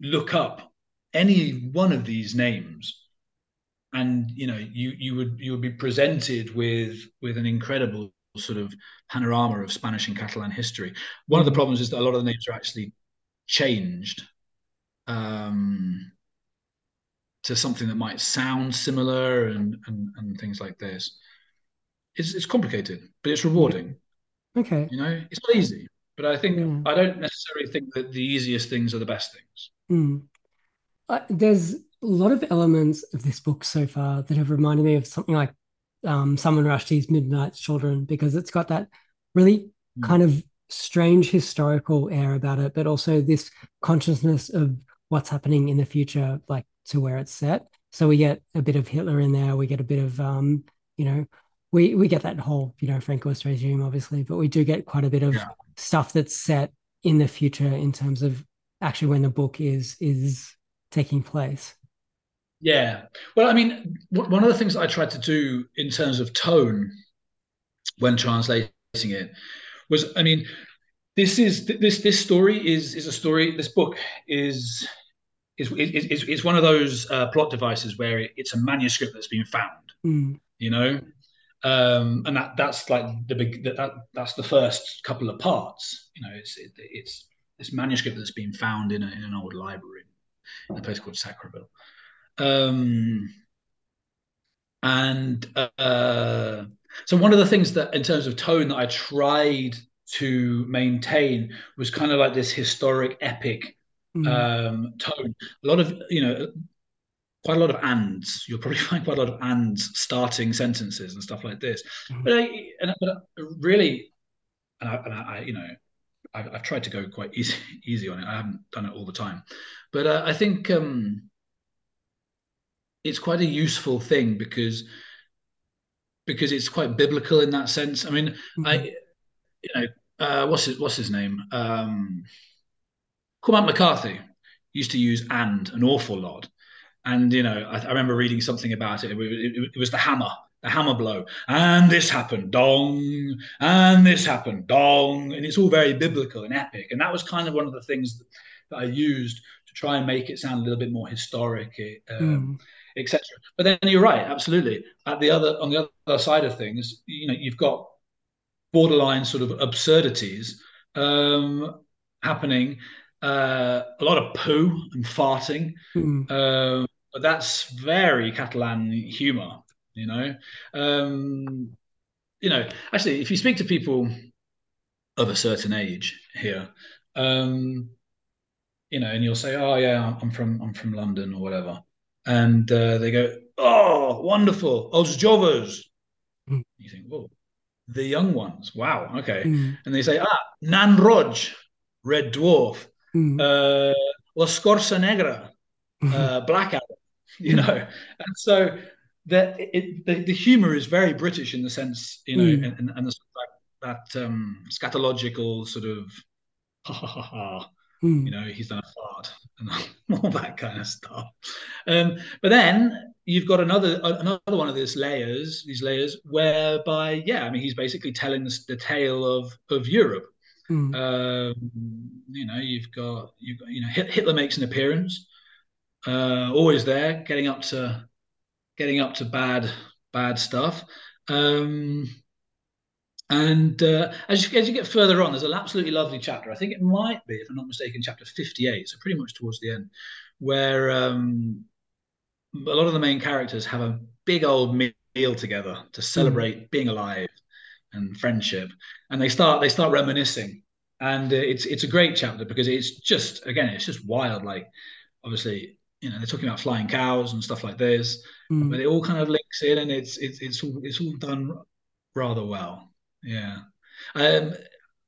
look up any one of these names and you know you you would you would be presented with with an incredible sort of panorama of Spanish and Catalan history. One of the problems is that a lot of the names are actually changed um, to something that might sound similar and, and, and things like this. It's, it's complicated, but it's rewarding. Okay. You know, it's not easy, but I think yeah. I don't necessarily think that the easiest things are the best things. Mm. Uh, there's a lot of elements of this book so far that have reminded me of something like um, Salman Rushdie's Midnight Children because it's got that really mm. kind of strange historical air about it, but also this consciousness of what's happening in the future, like to where it's set. So we get a bit of Hitler in there. We get a bit of, um, you know, we we get that whole, you know, Francoist regime, obviously, but we do get quite a bit of yeah. stuff that's set in the future in terms of actually when the book is is taking place. Yeah. Well, I mean, one of the things I tried to do in terms of tone when translating it was, I mean, this is this this story is is a story. This book is it's, it's, it's one of those uh, plot devices where it, it's a manuscript that's been found, mm. you know, um, and that that's like the big that, that that's the first couple of parts. You know, it's it, it's this manuscript that's been found in, a, in an old library in a place called Sacreville. Um, and uh, so one of the things that, in terms of tone, that I tried to maintain was kind of like this historic, epic mm. um, tone. A lot of you know, quite a lot of ands. You'll probably find quite a lot of ands starting sentences and stuff like this. Mm. But I, and, but really, and I, and I, you know, I've, I've, tried to go quite easy easy on it. I haven't done it all the time, but uh, I think um, it's quite a useful thing because because it's quite biblical in that sense. I mean, mm-hmm. I you know uh, what's his what's his name? Um, Cormac McCarthy used to use "and" an awful lot, and you know I, I remember reading something about it. It, it. it, was the hammer, the hammer blow, and this happened, dong, and this happened, dong, and it's all very biblical and epic. And that was kind of one of the things that, that I used to try and make it sound a little bit more historic. Um, mm etc. But then you're right, absolutely. At the other on the other side of things, you know, you've got borderline sort of absurdities um, happening. Uh, a lot of poo and farting, mm. uh, but that's very Catalan humour. You know, um, you know. Actually, if you speak to people of a certain age here, um, you know, and you'll say, "Oh yeah, I'm from I'm from London or whatever," and uh, they go, "Oh, wonderful, os jovers." Mm. You think, "Whoa, the young ones, wow, okay." Mm. And they say, "Ah, Nan Roig, red dwarf, mm. uh, La Scorza Negra, mm-hmm. uh, black Adam," you know, and so the, it, the the humor is very British in the sense, you know, mm. and, and the, that, that um, scatological sort of ha ha ha ha Mm. You know, he's done a fart and all that kind of stuff. Um, but then you've got another another one of these layers, these layers whereby, yeah, I mean, he's basically telling the, the tale of of Europe. Mm. Um, you know, you've got you've got you know Hitler makes an appearance, uh, always there, getting up to getting up to bad bad stuff. Um, and uh, as, you, as you get further on, there's an absolutely lovely chapter. I think it might be, if I'm not mistaken, chapter 58, so pretty much towards the end, where um, a lot of the main characters have a big old meal together to celebrate mm. being alive and friendship, and they start they start reminiscing, and uh, it's it's a great chapter because it's just again it's just wild. Like obviously, you know, they're talking about flying cows and stuff like this, mm. but it all kind of links in, and it's it's it's all it's all done rather well. Yeah. Um,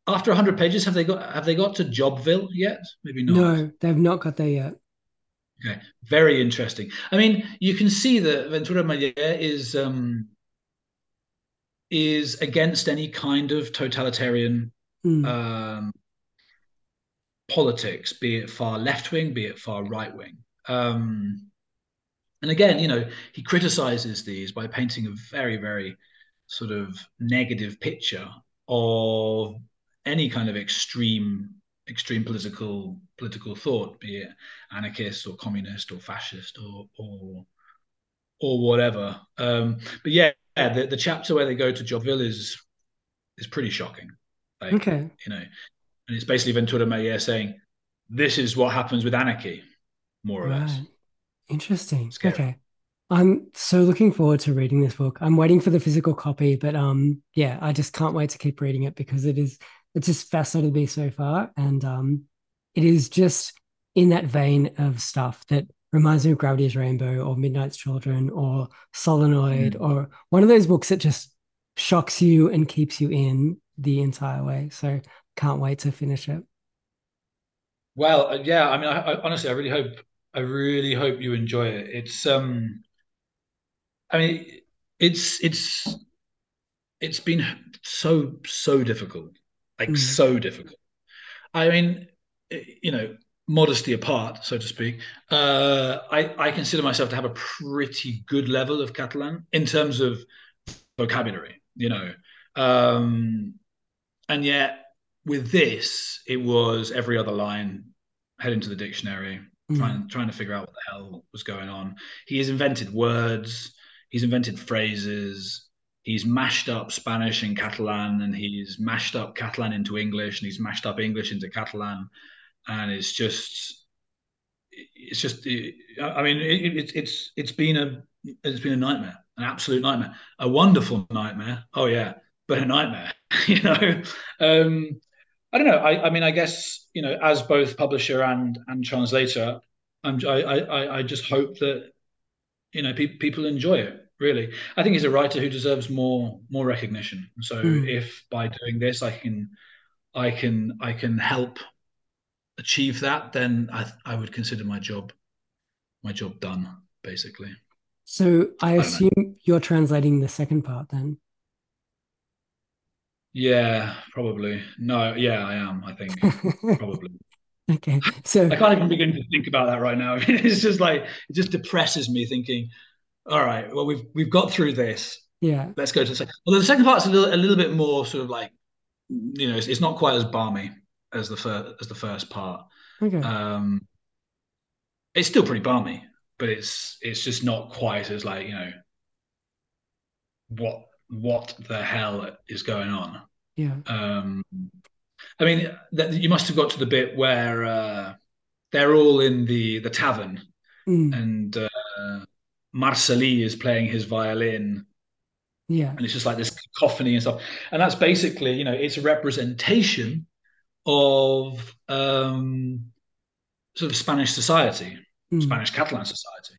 after 100 pages, have they got have they got to Jobville yet? Maybe not. No, they've not got there yet. Okay, very interesting. I mean, you can see that Ventura Ametller is um, is against any kind of totalitarian mm. um, politics, be it far left wing, be it far right wing. Um, and again, you know, he criticizes these by painting a very, very sort of negative picture of any kind of extreme extreme political political thought, be it anarchist or communist or fascist or or or whatever. Um, but yeah, the, the chapter where they go to Jobville is is pretty shocking. Like, okay, you know, and it's basically Ventura Ametller saying, "This is what happens with anarchy, more or right. less." Interesting. Scary. Okay. I'm so looking forward to reading this book. I'm waiting for the physical copy, but um, yeah, I just can't wait to keep reading it because it is it's just fascinated me so far, and um, it is just in that vein of stuff that reminds me of Gravity's Rainbow or Midnight's Children or Solenoid mm. or one of those books that just shocks you and keeps you in the entire way. So can't wait to finish it. Well, uh, yeah, I mean, I, I, honestly, I really hope, I really hope you enjoy it. It's um, I mean, it's it's it's been so so difficult, like mm. so difficult. I mean, you know, modesty apart, so to speak, uh, I I consider myself to have a pretty good level of Catalan in terms of vocabulary. You know, um, and yet with this, it was every other line head into the dictionary. mm. trying trying to figure out what the hell was going on. He has invented words, he's invented phrases, he's mashed up Spanish and Catalan, and he's mashed up Catalan into English, and he's mashed up English into Catalan, and it's just it's just I mean it, it, it's it's been a it's been a nightmare, an absolute nightmare, a wonderful nightmare. Oh yeah, but a nightmare. you know, um, I don't know. I, I mean, I guess you know, as both publisher and and translator, I'm, I I I just hope that you know pe- people enjoy it. Really, I think he's a writer who deserves more more recognition. So mm. if by doing this I can I can I can help achieve that, then I I would consider my job my job done basically. So I, assume you're translating the second part then. Yeah, probably. No, yeah, I am. I think probably. Okay, so I can't even begin to think about that right now. it's just like it just depresses me thinking. All right, well we've we've got through this. Yeah, let's go to the second. Although the second part's a little a little bit more sort of like, you know, it's, it's not quite as balmy as the first as the first part. Okay. Um, it's still pretty balmy, but it's it's just not quite as like you know what what the hell is going on. Yeah. Um, I mean, that, you must have got to the bit where uh, they're all in the the tavern, mm. and uh, Marceli is playing his violin. Yeah. And it's just like this cacophony and stuff. And that's basically, you know, it's a representation of um, sort of Spanish society, mm. Spanish Catalan society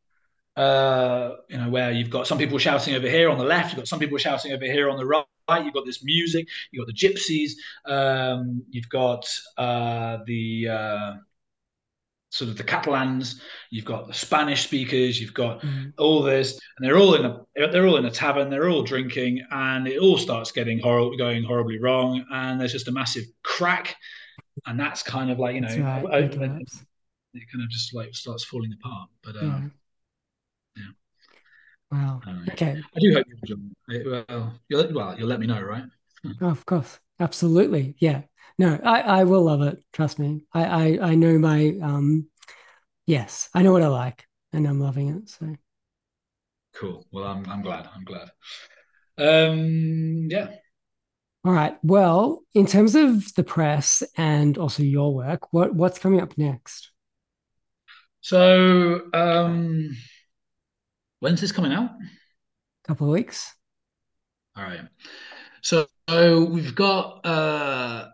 uh, you know, where you've got some people shouting over here on the left, you've got some people shouting over here on the right. You've got this music, you've got the gypsies, um, you've got uh, the uh, sort of the Catalans, you've got the Spanish speakers, you've got mm. all this, and they're all in a they're all in a tavern, they're all drinking, and it all starts getting horrible, going horribly wrong, and there's just a massive crack, and that's kind of like you know, right. it, it, kind of just like starts falling apart, but. Um, yeah Wow. Okay. I do hope you enjoy it. Well, you'll, well, you'll let me know, right? oh, of course. Absolutely. Yeah. No, I, I will love it. Trust me. I, I, I know my, um, yes, I know what I like and I'm loving it. So cool. Well, I'm, I'm glad. I'm glad. Um, yeah. All right. Well, in terms of the press and also your work, what, what's coming up next? So, um, When's this coming out? A couple of weeks. All right. So, so we've got uh,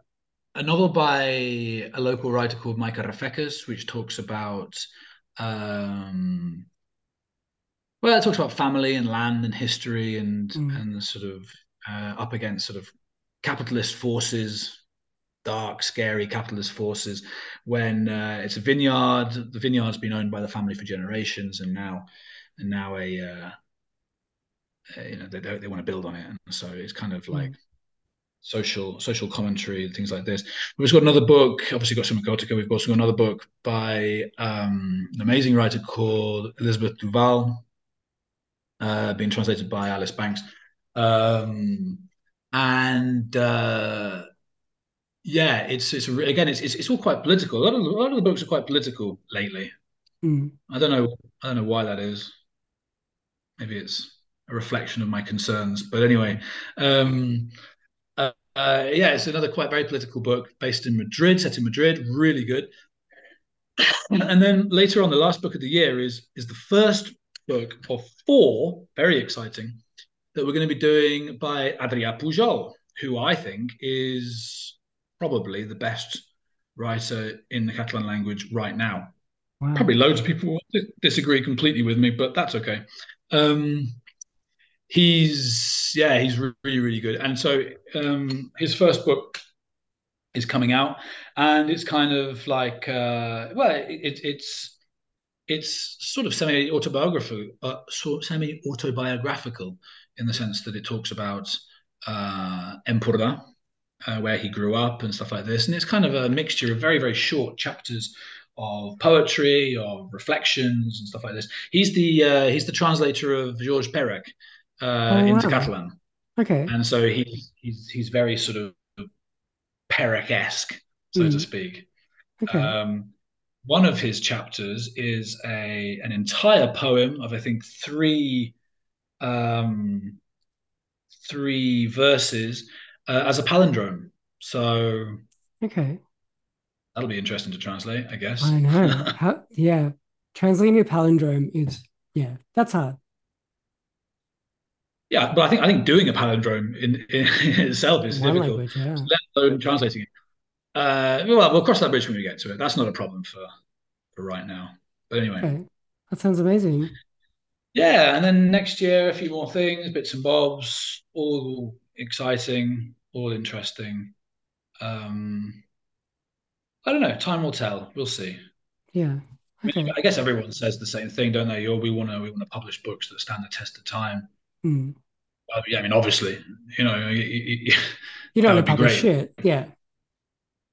a novel by a local writer called Micah Rafekas, which talks about um, well, it talks about family and land and history and mm. and sort of uh, up against sort of capitalist forces, dark, scary capitalist forces. When uh, it's a vineyard, the vineyard's been owned by the family for generations, and now and now a, uh, you know they they want to build on it, and so it's kind of like. Mm. Social social commentary and things like this. We've got another book. Obviously, got Summa Kaotica. We've also got another book by um, an amazing writer called Elizabeth Duval, uh, being translated by Alice Banks. Um, and uh, yeah, it's it's again it's, it's, it's all quite political. A lot of a lot of the books are quite political lately. Mm. I don't know I don't know why that is maybe it's a reflection of my concerns. But anyway, um, uh, uh, yeah, it's another quite very political book based in Madrid, set in Madrid, really good. and then later on, the last book of the year is is the first book of four, very exciting, that we're going to be doing by Adrià Pujol, who I think is probably the best writer in the Catalan language right now. Wow. Probably loads of people disagree completely with me, but that's okay. Um, he's yeah, he's really really good. And so um, his first book is coming out, and it's kind of like uh, well, it, it's it's sort of semi autobiographical, uh, sort semi autobiographical in the sense that it talks about uh, Empordà, uh, where he grew up and stuff like this, and it's kind of a mixture of very very short chapters of poetry, of reflections and stuff like this. He's the uh, he's the translator of Georges Perec uh, oh, into wow. Catalan. Okay. And so he's he's he's very sort of Perec-esque, so mm. to speak. Okay. Um, one of his chapters is a an entire poem of I think three um, three verses uh, as a palindrome. So Okay. That'll be interesting to translate, I guess. I know. How, yeah. Translating a palindrome is, yeah, that's hard. yeah, but I think I think doing a palindrome in, in itself is One difficult, language, yeah. let alone translating it. Uh, well, we'll cross that bridge when we get to it. That's not a problem for for right now. But anyway, Okay. That sounds amazing. yeah, and then next year a few more things, bits and bobs, all exciting, all interesting. Um, I don't know. Time will tell. We'll see. Yeah. I mean, I guess everyone says the same thing, don't they? We want to we want to publish books that stand the test of time. Mm. Well, yeah, I mean, obviously, you know, y- y- y- You don't want to publish great. shit. Yeah.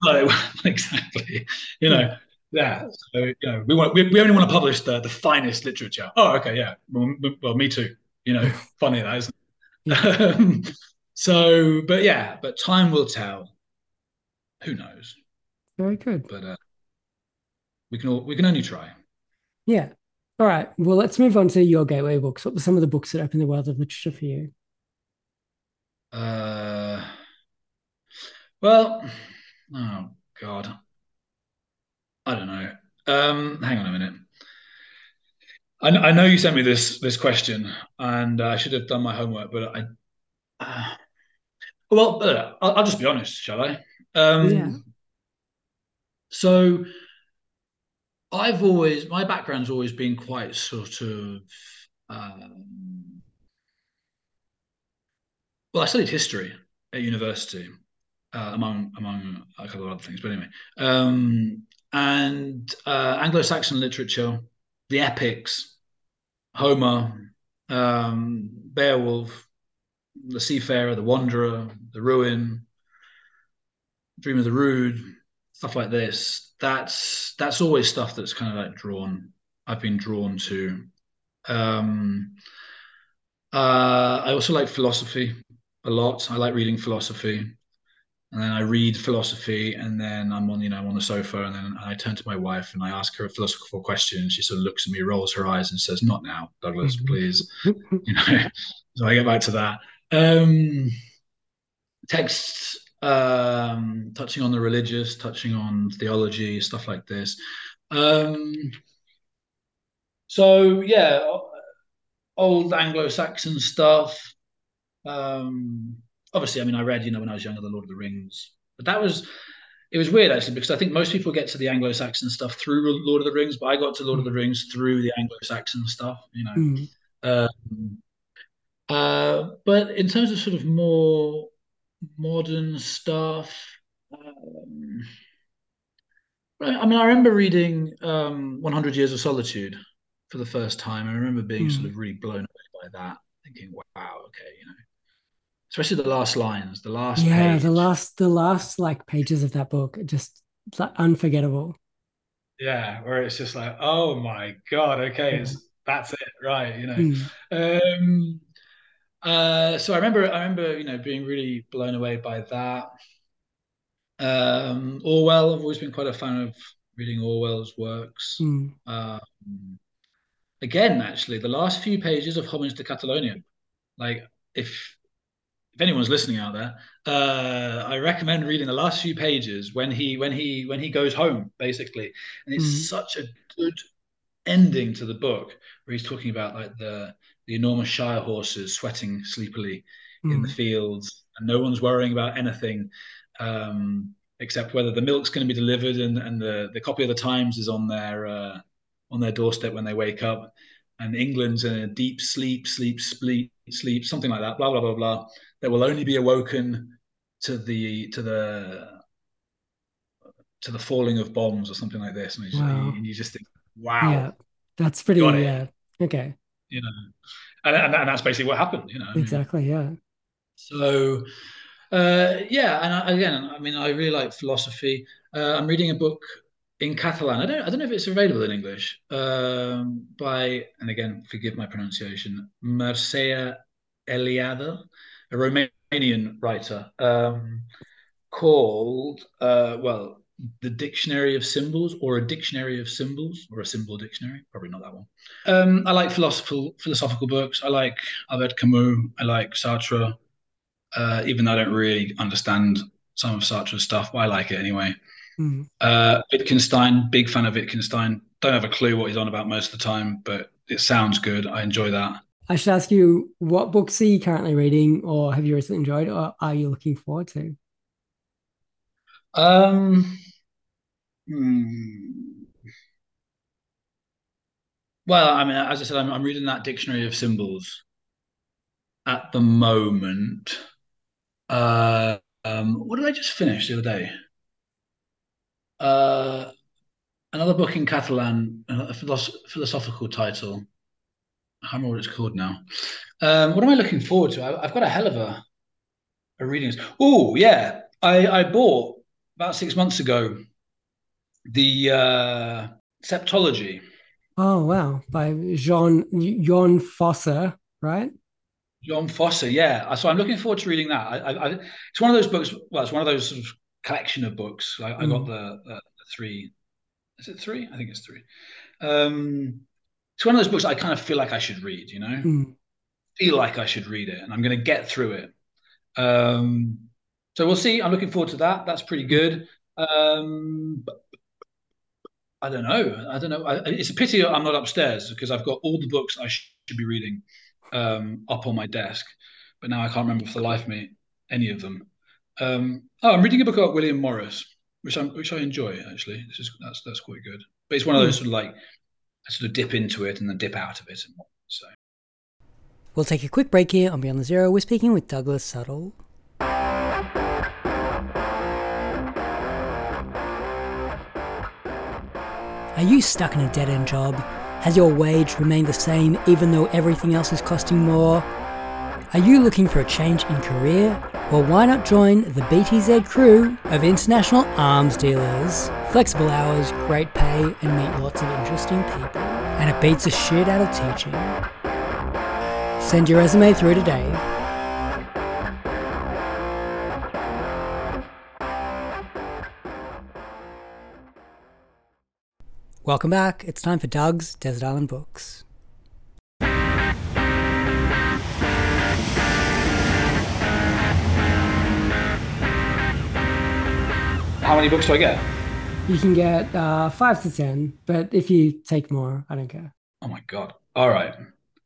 No, exactly. You know, yeah. So, you know, we want we, we only want to publish the the finest literature. Oh, okay, yeah. Well, m- well me too. You know, funny that, isn't it? Um, so, but yeah, but time will tell. Who knows? Very good. But uh, we can all we can only try. Yeah. All right. Well, let's move on to your gateway books. What were some of the books that opened the world of literature for you? Uh, well, oh God, I don't know. Um, hang on a minute. I, I know you sent me this this question, and I should have done my homework, but I. Uh, well, uh, I'll, I'll just be honest, shall I? Yeah. So I've always my background's always been quite sort of. Um, well, I studied history at university, uh, among among a couple of other things. But anyway, um, and uh, Anglo-Saxon literature, the epics, Homer, um, Beowulf, the Seafarer, the Wanderer, the Ruin, Dream of the Rood, stuff like this. That's that's always stuff that's kind of like drawn. I've been drawn to. Um, uh, I also like philosophy a lot. I like reading philosophy. And then I read philosophy, and then I'm on, you know, I'm on the sofa, and then I turn to my wife and I ask her a philosophical question, and she sort of looks at me, rolls her eyes, and says, "Not now, Douglas, please." You know. so I get back to that. Um, texts um, touching on the religious, touching on theology, stuff like this. Um, so yeah, old Anglo-Saxon stuff. Um, obviously, I mean, I read, you know, when I was younger, The Lord of the Rings, but that was it was weird actually because I think most people get to the Anglo-Saxon stuff through Lord of the Rings, but I got to Lord of the Mm. Rings through the Anglo-Saxon stuff, you know. Mm. Um, uh, but in terms of sort of more modern stuff, um, I mean, I remember reading um, 100 Years of Solitude for the first time. I remember being sort Mm. of really blown away by that, thinking, wow, okay, you know, especially the last lines, the last Yeah, the last the last like pages of that book are just like unforgettable. Yeah, where it's just like, oh my God, okay, it's that's it, right, you know. Mm. Um, uh, so I remember, I remember, you know, being really blown away by that. Um, Orwell, I've always been quite a fan of reading Orwell's works. Mm. Um, again, actually, the last few pages of Homage to Catalonia, like if if anyone's listening out there, uh, I recommend reading the last few pages when he when he when he goes home, basically, and Mm. it's such a good ending to the book where he's talking about like the the enormous shire horses sweating sleepily in the Mm. fields, and no one's worrying about anything um, except whether the milk's going to be delivered and, and the, the copy of the Times is on their uh, on their doorstep when they wake up, and England's in a deep sleep, sleep, sleep, sleep, something like that. Blah blah blah blah. That will only be awoken to the to the to the falling of bombs or something like this, and you, Wow. and you just think, wow, Yeah. That's pretty, yeah. Okay. You know, and, and, and that's basically what happened, you know. Exactly. Yeah. so uh, yeah, and I, again, I mean, I really like philosophy. Uh, I'm reading a book in Catalan. I don't, I don't know if it's available in English. Um, by, and again, forgive my pronunciation, Mircea Eliade, a Romanian writer, um, called, uh, well, the Dictionary of Symbols or a Dictionary of Symbols or a Symbol Dictionary. Probably not that one. Um, I like philosophical philosophical books. I like Albert Camus. I like Sartre. Uh, even though I don't really understand some of Sartre's stuff, but I like it anyway. Mm. Uh, Wittgenstein, big fan of Wittgenstein. Don't have a clue what he's on about most of the time, but it sounds good. I enjoy that. I should ask you, what books are you currently reading, or have you recently enjoyed, or are you looking forward to? Um, hmm. Well, I mean, as I said, I'm, I'm reading that dictionary of symbols at the moment. Uh, um, what did I just finish the other day? Uh, another book in Catalan, a philosoph- philosophical title. I can't remember what it's called now. Um, what am I looking forward to? I, have got a hell of a, a reading. Oh, yeah. I, I bought about six months ago the uh, Septology. Oh, wow. By Jean, Jon Fosse, right? Jon Fosse, yeah. So I'm looking forward to reading that. I, I, it's one of those books. Well, it's one of those sort of collection of books. I, mm. I got mm. the, the, three. Is it three? I think it's three. Um, it's one of those books I kind of feel like I should read. You know, mm. feel like I should read it, and I'm going to get through it. Um, so we'll see. I'm looking forward to that. That's pretty good. Um, I don't know. I don't know. I, it's a pity I'm not upstairs because I've got all the books I should be reading um, up on my desk, but now I can't remember for the life of me any of them. Um, oh, I'm reading a book about William Morris, which I which I enjoy actually. This is that's that's quite good. But it's one of those hmm. sort of like I sort of dip into it and then dip out of it. So we'll take a quick break here on Beyond the Zero. We're speaking with Douglas Suttle. Are you stuck in a dead end job? Has your wage remained the same even though everything else is costing more? Are you looking for a change in career? Well, why not join the BTZ crew of international arms dealers? Flexible hours, great pay, and meet lots of interesting people. And it beats the shit out of teaching. Send your resume through today Welcome back. It's time for Doug's Desert Island Books. How many books do I get? You can get uh, five to ten, but if you take more, I don't care. Oh my god! All right,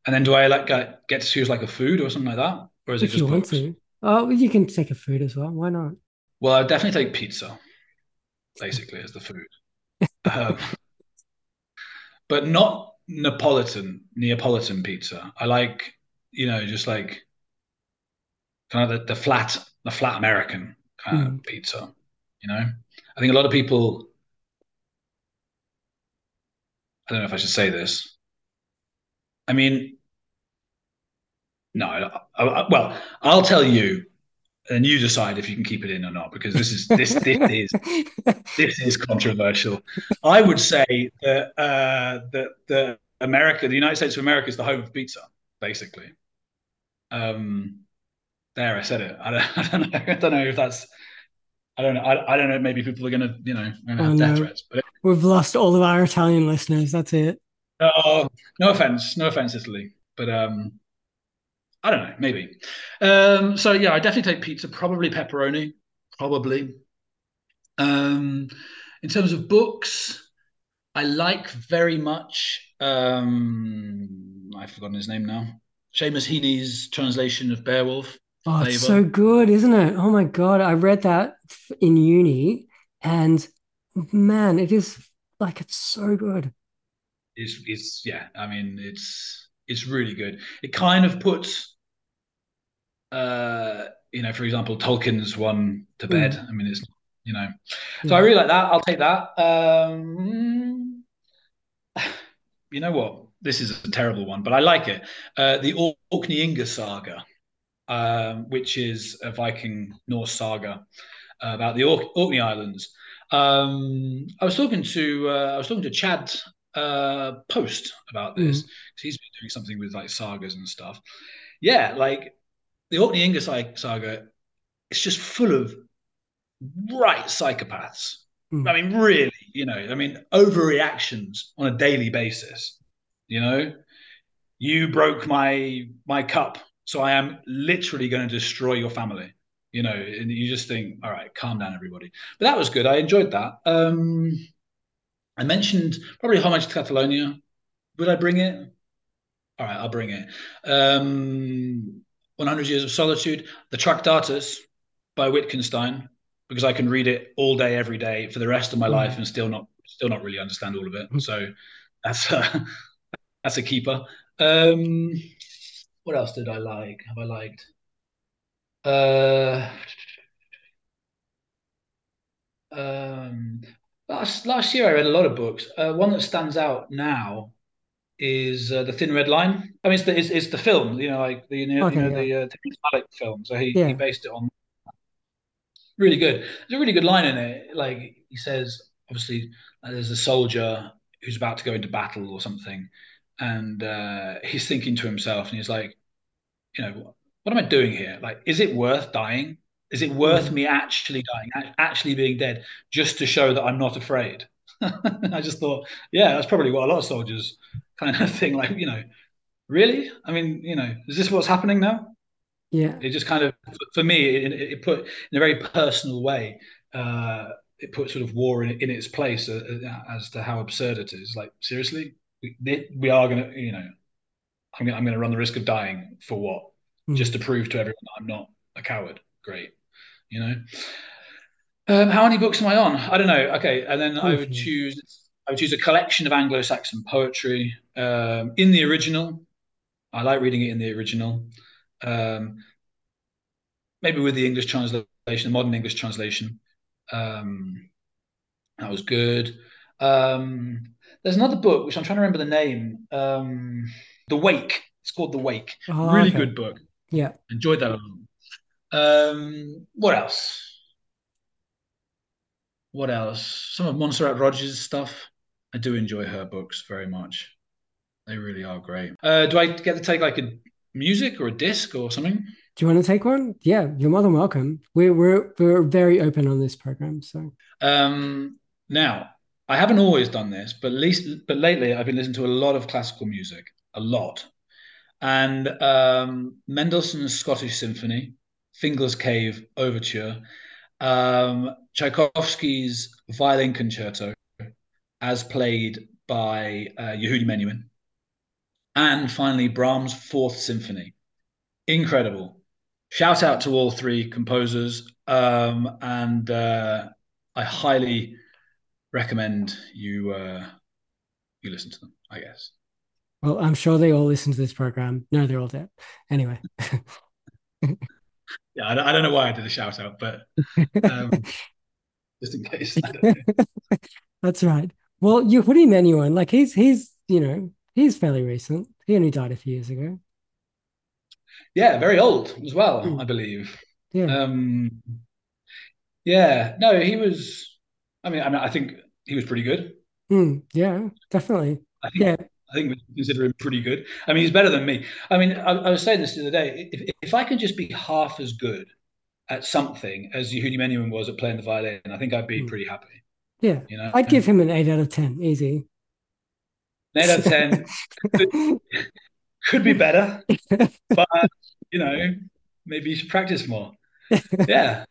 and then do I like get, get to choose like a food or something like that, or is if it just you books? want to? Oh, you can take a food as well. Why not? Well, I definitely take pizza, basically as the food. um, but not Neapolitan Neapolitan pizza. I like you know just like kind of the, the flat the flat American kind mm. of hmm. pizza. You know, I think a lot of people. I don't know if I should say this. I mean, no. I, I, well, I'll tell you and you decide if you can keep it in or not because this is this this is this is controversial. I would say that uh, that that America, the United States of America, is the home of pizza, basically. Um, there, I said it. I don't, I don't know. I don't know if that's. I don't know. I, I don't know. Maybe people are gonna, you know, gonna have death threats. But we've lost all of our Italian listeners. That's it. Oh, no offense, no offense, Italy, but um, I don't know, maybe. Um, so yeah, I definitely take pizza, probably pepperoni, probably. Um, in terms of books, I like very much. Um, I've forgotten his name now. Seamus Heaney's translation of Beowulf. Oh, it's so good, isn't it? Oh my god, I read that in uni, and man, it is like it's so good. It's it's yeah. I mean, it's it's really good. It kind of puts uh, you know, for example, Tolkien's one to bed. Mm. I mean, it's you know, so yeah. I really like that. I'll take that. Um, you know what? This is a terrible one, but I like it. Uh, the Orkneyinga saga, um, which is a Viking Norse saga uh, about the Orkney Islands. Um, I was talking to uh, I was talking to Chad uh, Post about this. Mm. He's been doing something with like sagas and stuff. Yeah, like the Orkneyinga saga, it's just full of right psychopaths. Mm. I mean, really, you know, I mean, overreactions on a daily basis. You know, you broke my my cup, so I am literally going to destroy your family. You know, and you just think, all right, calm down, everybody. But that was good. I enjoyed that. Um, I mentioned probably Homage to Catalonia. Would I bring it? All right, I'll bring it. Um, 100 Years of Solitude, The Tractatus by Wittgenstein, because I can read it all day, every day for the rest of my mm. life and still not still not really understand all of it. Mm. So that's a, that's a keeper. Um, what else did I like? Have I liked? Uh, um, last last year I read a lot of books. Uh, one that stands out now is uh, the Thin Red Line. I mean, it's the it's, it's the film, you know, like the you know, okay, you know yeah. the uh, Malick film. So he, yeah. he based it on. Really good. There's a really good line in it. Like he says, obviously, uh, there's a soldier who's about to go into battle or something, and uh, he's thinking to himself, and he's like, you know, what am I doing here? Like, is it worth dying? Is it worth mm. me actually dying, actually being dead, just to show that I'm not afraid? I just thought, yeah, that's probably what a lot of soldiers kind of thing. Like, you know, really? I mean, you know, is this what's happening now? Yeah. It just kind of, for me, it, it put in a very personal way. Uh, it put sort of war in, in its place uh, uh as to how absurd it is. Like, seriously, we, we are going to, you know, I'm, I'm going to run the risk of dying for what? Mm. Just to prove to everyone I'm not a coward. Great, you know. Um, how many books am I on? I don't know. Okay, and then I would choose. I would choose a collection of Anglo-Saxon poetry um, in the original. I like reading it in the original. Um, maybe with the English translation, the modern English translation. Um, that was good. Um, there's another book which I'm trying to remember the name. Um, the Wake. It's called The Wake. Oh, really okay. good book. Yeah, enjoyed that a. Um, what else? what else? Some of Montserrat Roig's stuff. I do enjoy her books very much. They really are great. Uh, do I get to take like a music or a disc or something? Do you want to take one? Yeah, you're more than welcome. We're we're we're very open on this program. So um, now I haven't always done this, but least but lately I've been listening to a lot of classical music, a lot, and um, Mendelssohn's Scottish Symphony, Fingal's Cave Overture, um, Tchaikovsky's Violin Concerto, as played by uh, Yehudi Menuhin, and finally Brahms' Fourth Symphony. Incredible. Shout out to all three composers, um, and uh, I highly recommend you uh, you listen to them. I guess. Well, I'm sure they all listen to this program. No, they're all dead. Anyway. yeah, I don't, I don't, know why I did a shout out, but um, just in case. That's right. Well, Yehudi Menuhin, like he's he's you know he's fairly recent. He only died a few years ago. Yeah, very old as well, mm. I believe. Yeah. Um, yeah. No, he was. I mean, I mean, I think he was pretty good. Mm, yeah, definitely. I think, yeah. I think we consider him pretty good. I mean, he's better than me. I mean, I, I was saying this the other day. If, if I can just be half as good at something as Yehudi Menuhin was at playing the violin, I think I'd be mm. pretty happy. Yeah, you know, I'd give him an eight out of ten, easy. Eight out of ten could, could be better, but you know, maybe you should practice more. Yeah,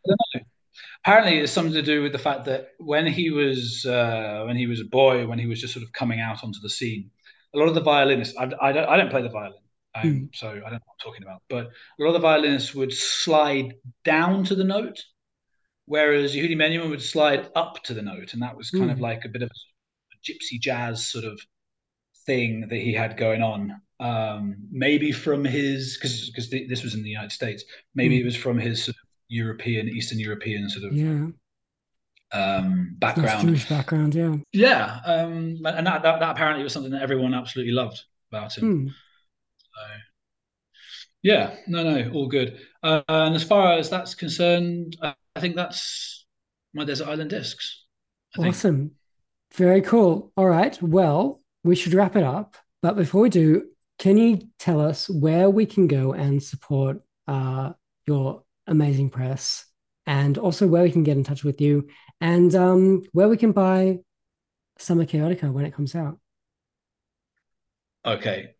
apparently it's something to do with the fact that when he was uh, when he was a boy, when he was just sort of coming out onto the scene, a lot of the violinists. I, I don't I don't play the violin, um, mm. so I don't know what I'm talking about. But a lot of the violinists would slide down to the note, whereas Yehudi Menuhin would slide up to the note, and that was kind mm. of hmm. like a bit of a gypsy jazz sort of thing that he had going on. Um, maybe from his because because this was in the United States. Maybe mm. it was from his sort of European, Eastern European sort of yeah um, background. Jewish background, yeah. Yeah, um, and that, that, that apparently was something that everyone absolutely loved about him. Hmm. So, yeah, no, no, all good. Uh, and as far as that's concerned, uh, I think that's my desert island discs. I awesome, think. very cool. All right, well, we should wrap it up. But before we do, can you tell us where we can go and support uh, your amazing press, and also where we can get in touch with you and um, where we can buy Summa Kaotica when it comes out. Okay,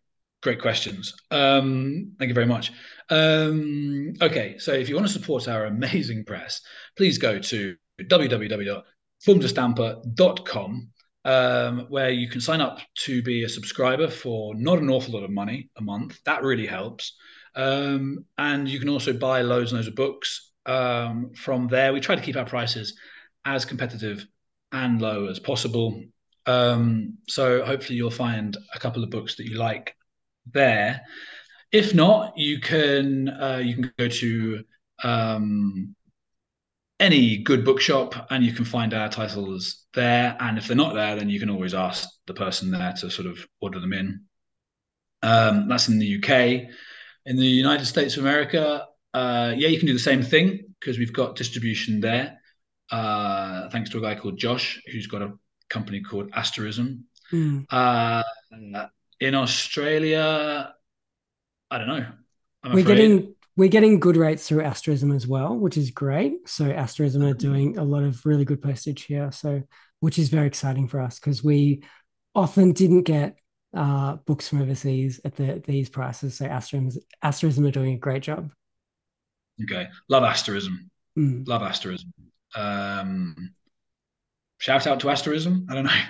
great questions. Um, thank you very much. Um, okay, so if you want to support our amazing press, please go to www.fumdestampa.com um, where you can sign up to be a subscriber for not an awful lot of money a month. That really helps. Um, and you can also buy loads and loads of books um, from there. We try to keep our prices as competitive and low as possible. Um, so hopefully you'll find a couple of books that you like there. If not, you can uh, you can go to um, any good bookshop and you can find our titles there. And if they're not there, then you can always ask the person there to sort of order them in. Um, that's in the UK. In the United States of America, uh, yeah, you can do the same thing because we've got distribution there. Uh, thanks to a guy called Josh, who's got a company called Asterism. Mm. Uh, in Australia, I don't know. I'm we're afraid. getting we're getting good rates through Asterism as well, which is great. So Asterism are doing a lot of really good postage here, so which is very exciting for us because we often didn't get uh, books from overseas at the, these prices. So Asterism, Asterism are doing a great job. Okay, love Asterism. Mm. Love Asterism. Um, shout out to Asterism. I don't know.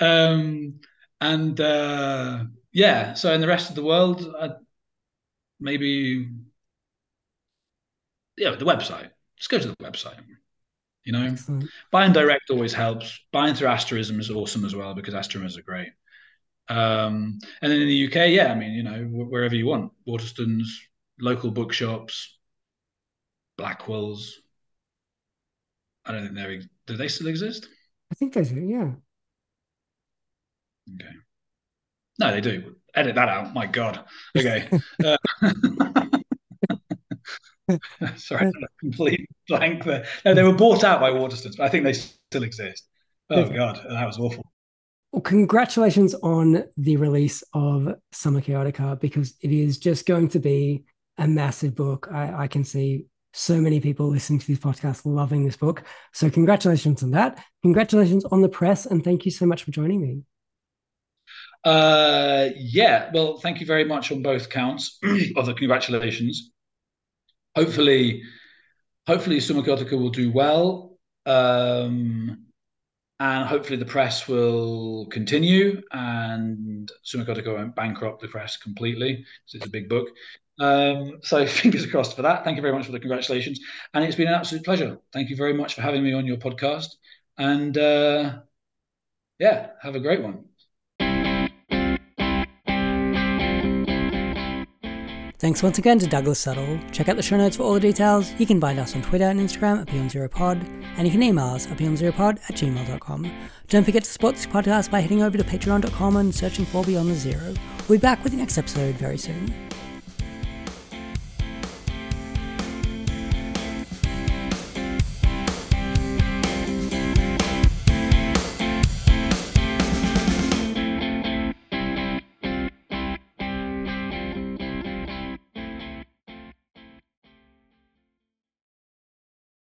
Um, and uh, yeah, so in the rest of the world, uh, maybe yeah, the website. Just go to the website. You know, Excellent. buying direct always helps. Buying through Asterism is awesome as well because Asterism are great. Um, and then in the UK, yeah, I mean, you know, wherever you want, Waterstones, local bookshops, Blackwells. I don't think they're. Do they still exist? I think they do. Yeah. Okay. No, they do. Edit that out. My God. Okay. uh, Sorry, complete blank there. No, they were bought out by Waterstones, but I think they still exist. Oh God, that was awful. Well, congratulations on the release of Summa Kaotica because it is just going to be a massive book. I, I can see so many people listening to this podcast loving this book. So congratulations on that. Congratulations on the press, and thank you so much for joining me. Uh, yeah, well, thank you very much on both counts of the congratulations hopefully, hopefully Summa Kaotica will do well. Um, and hopefully the press will continue and Summa Kaotica won't bankrupt the press completely because it's a big book. Um, so fingers crossed for that. Thank you very much for the congratulations. And it's been an absolute pleasure. Thank you very much for having me on your podcast. And uh, yeah, have a great one. Thanks once again to Douglas Suttle. Check out the show notes for all the details. You can find us on Twitter and Instagram at Beyond and you can email us at beyondzero at gmail.com. Don't forget to support this podcast by heading over to patreon.com and searching for Beyond the Zero. We'll be back with the next episode very soon.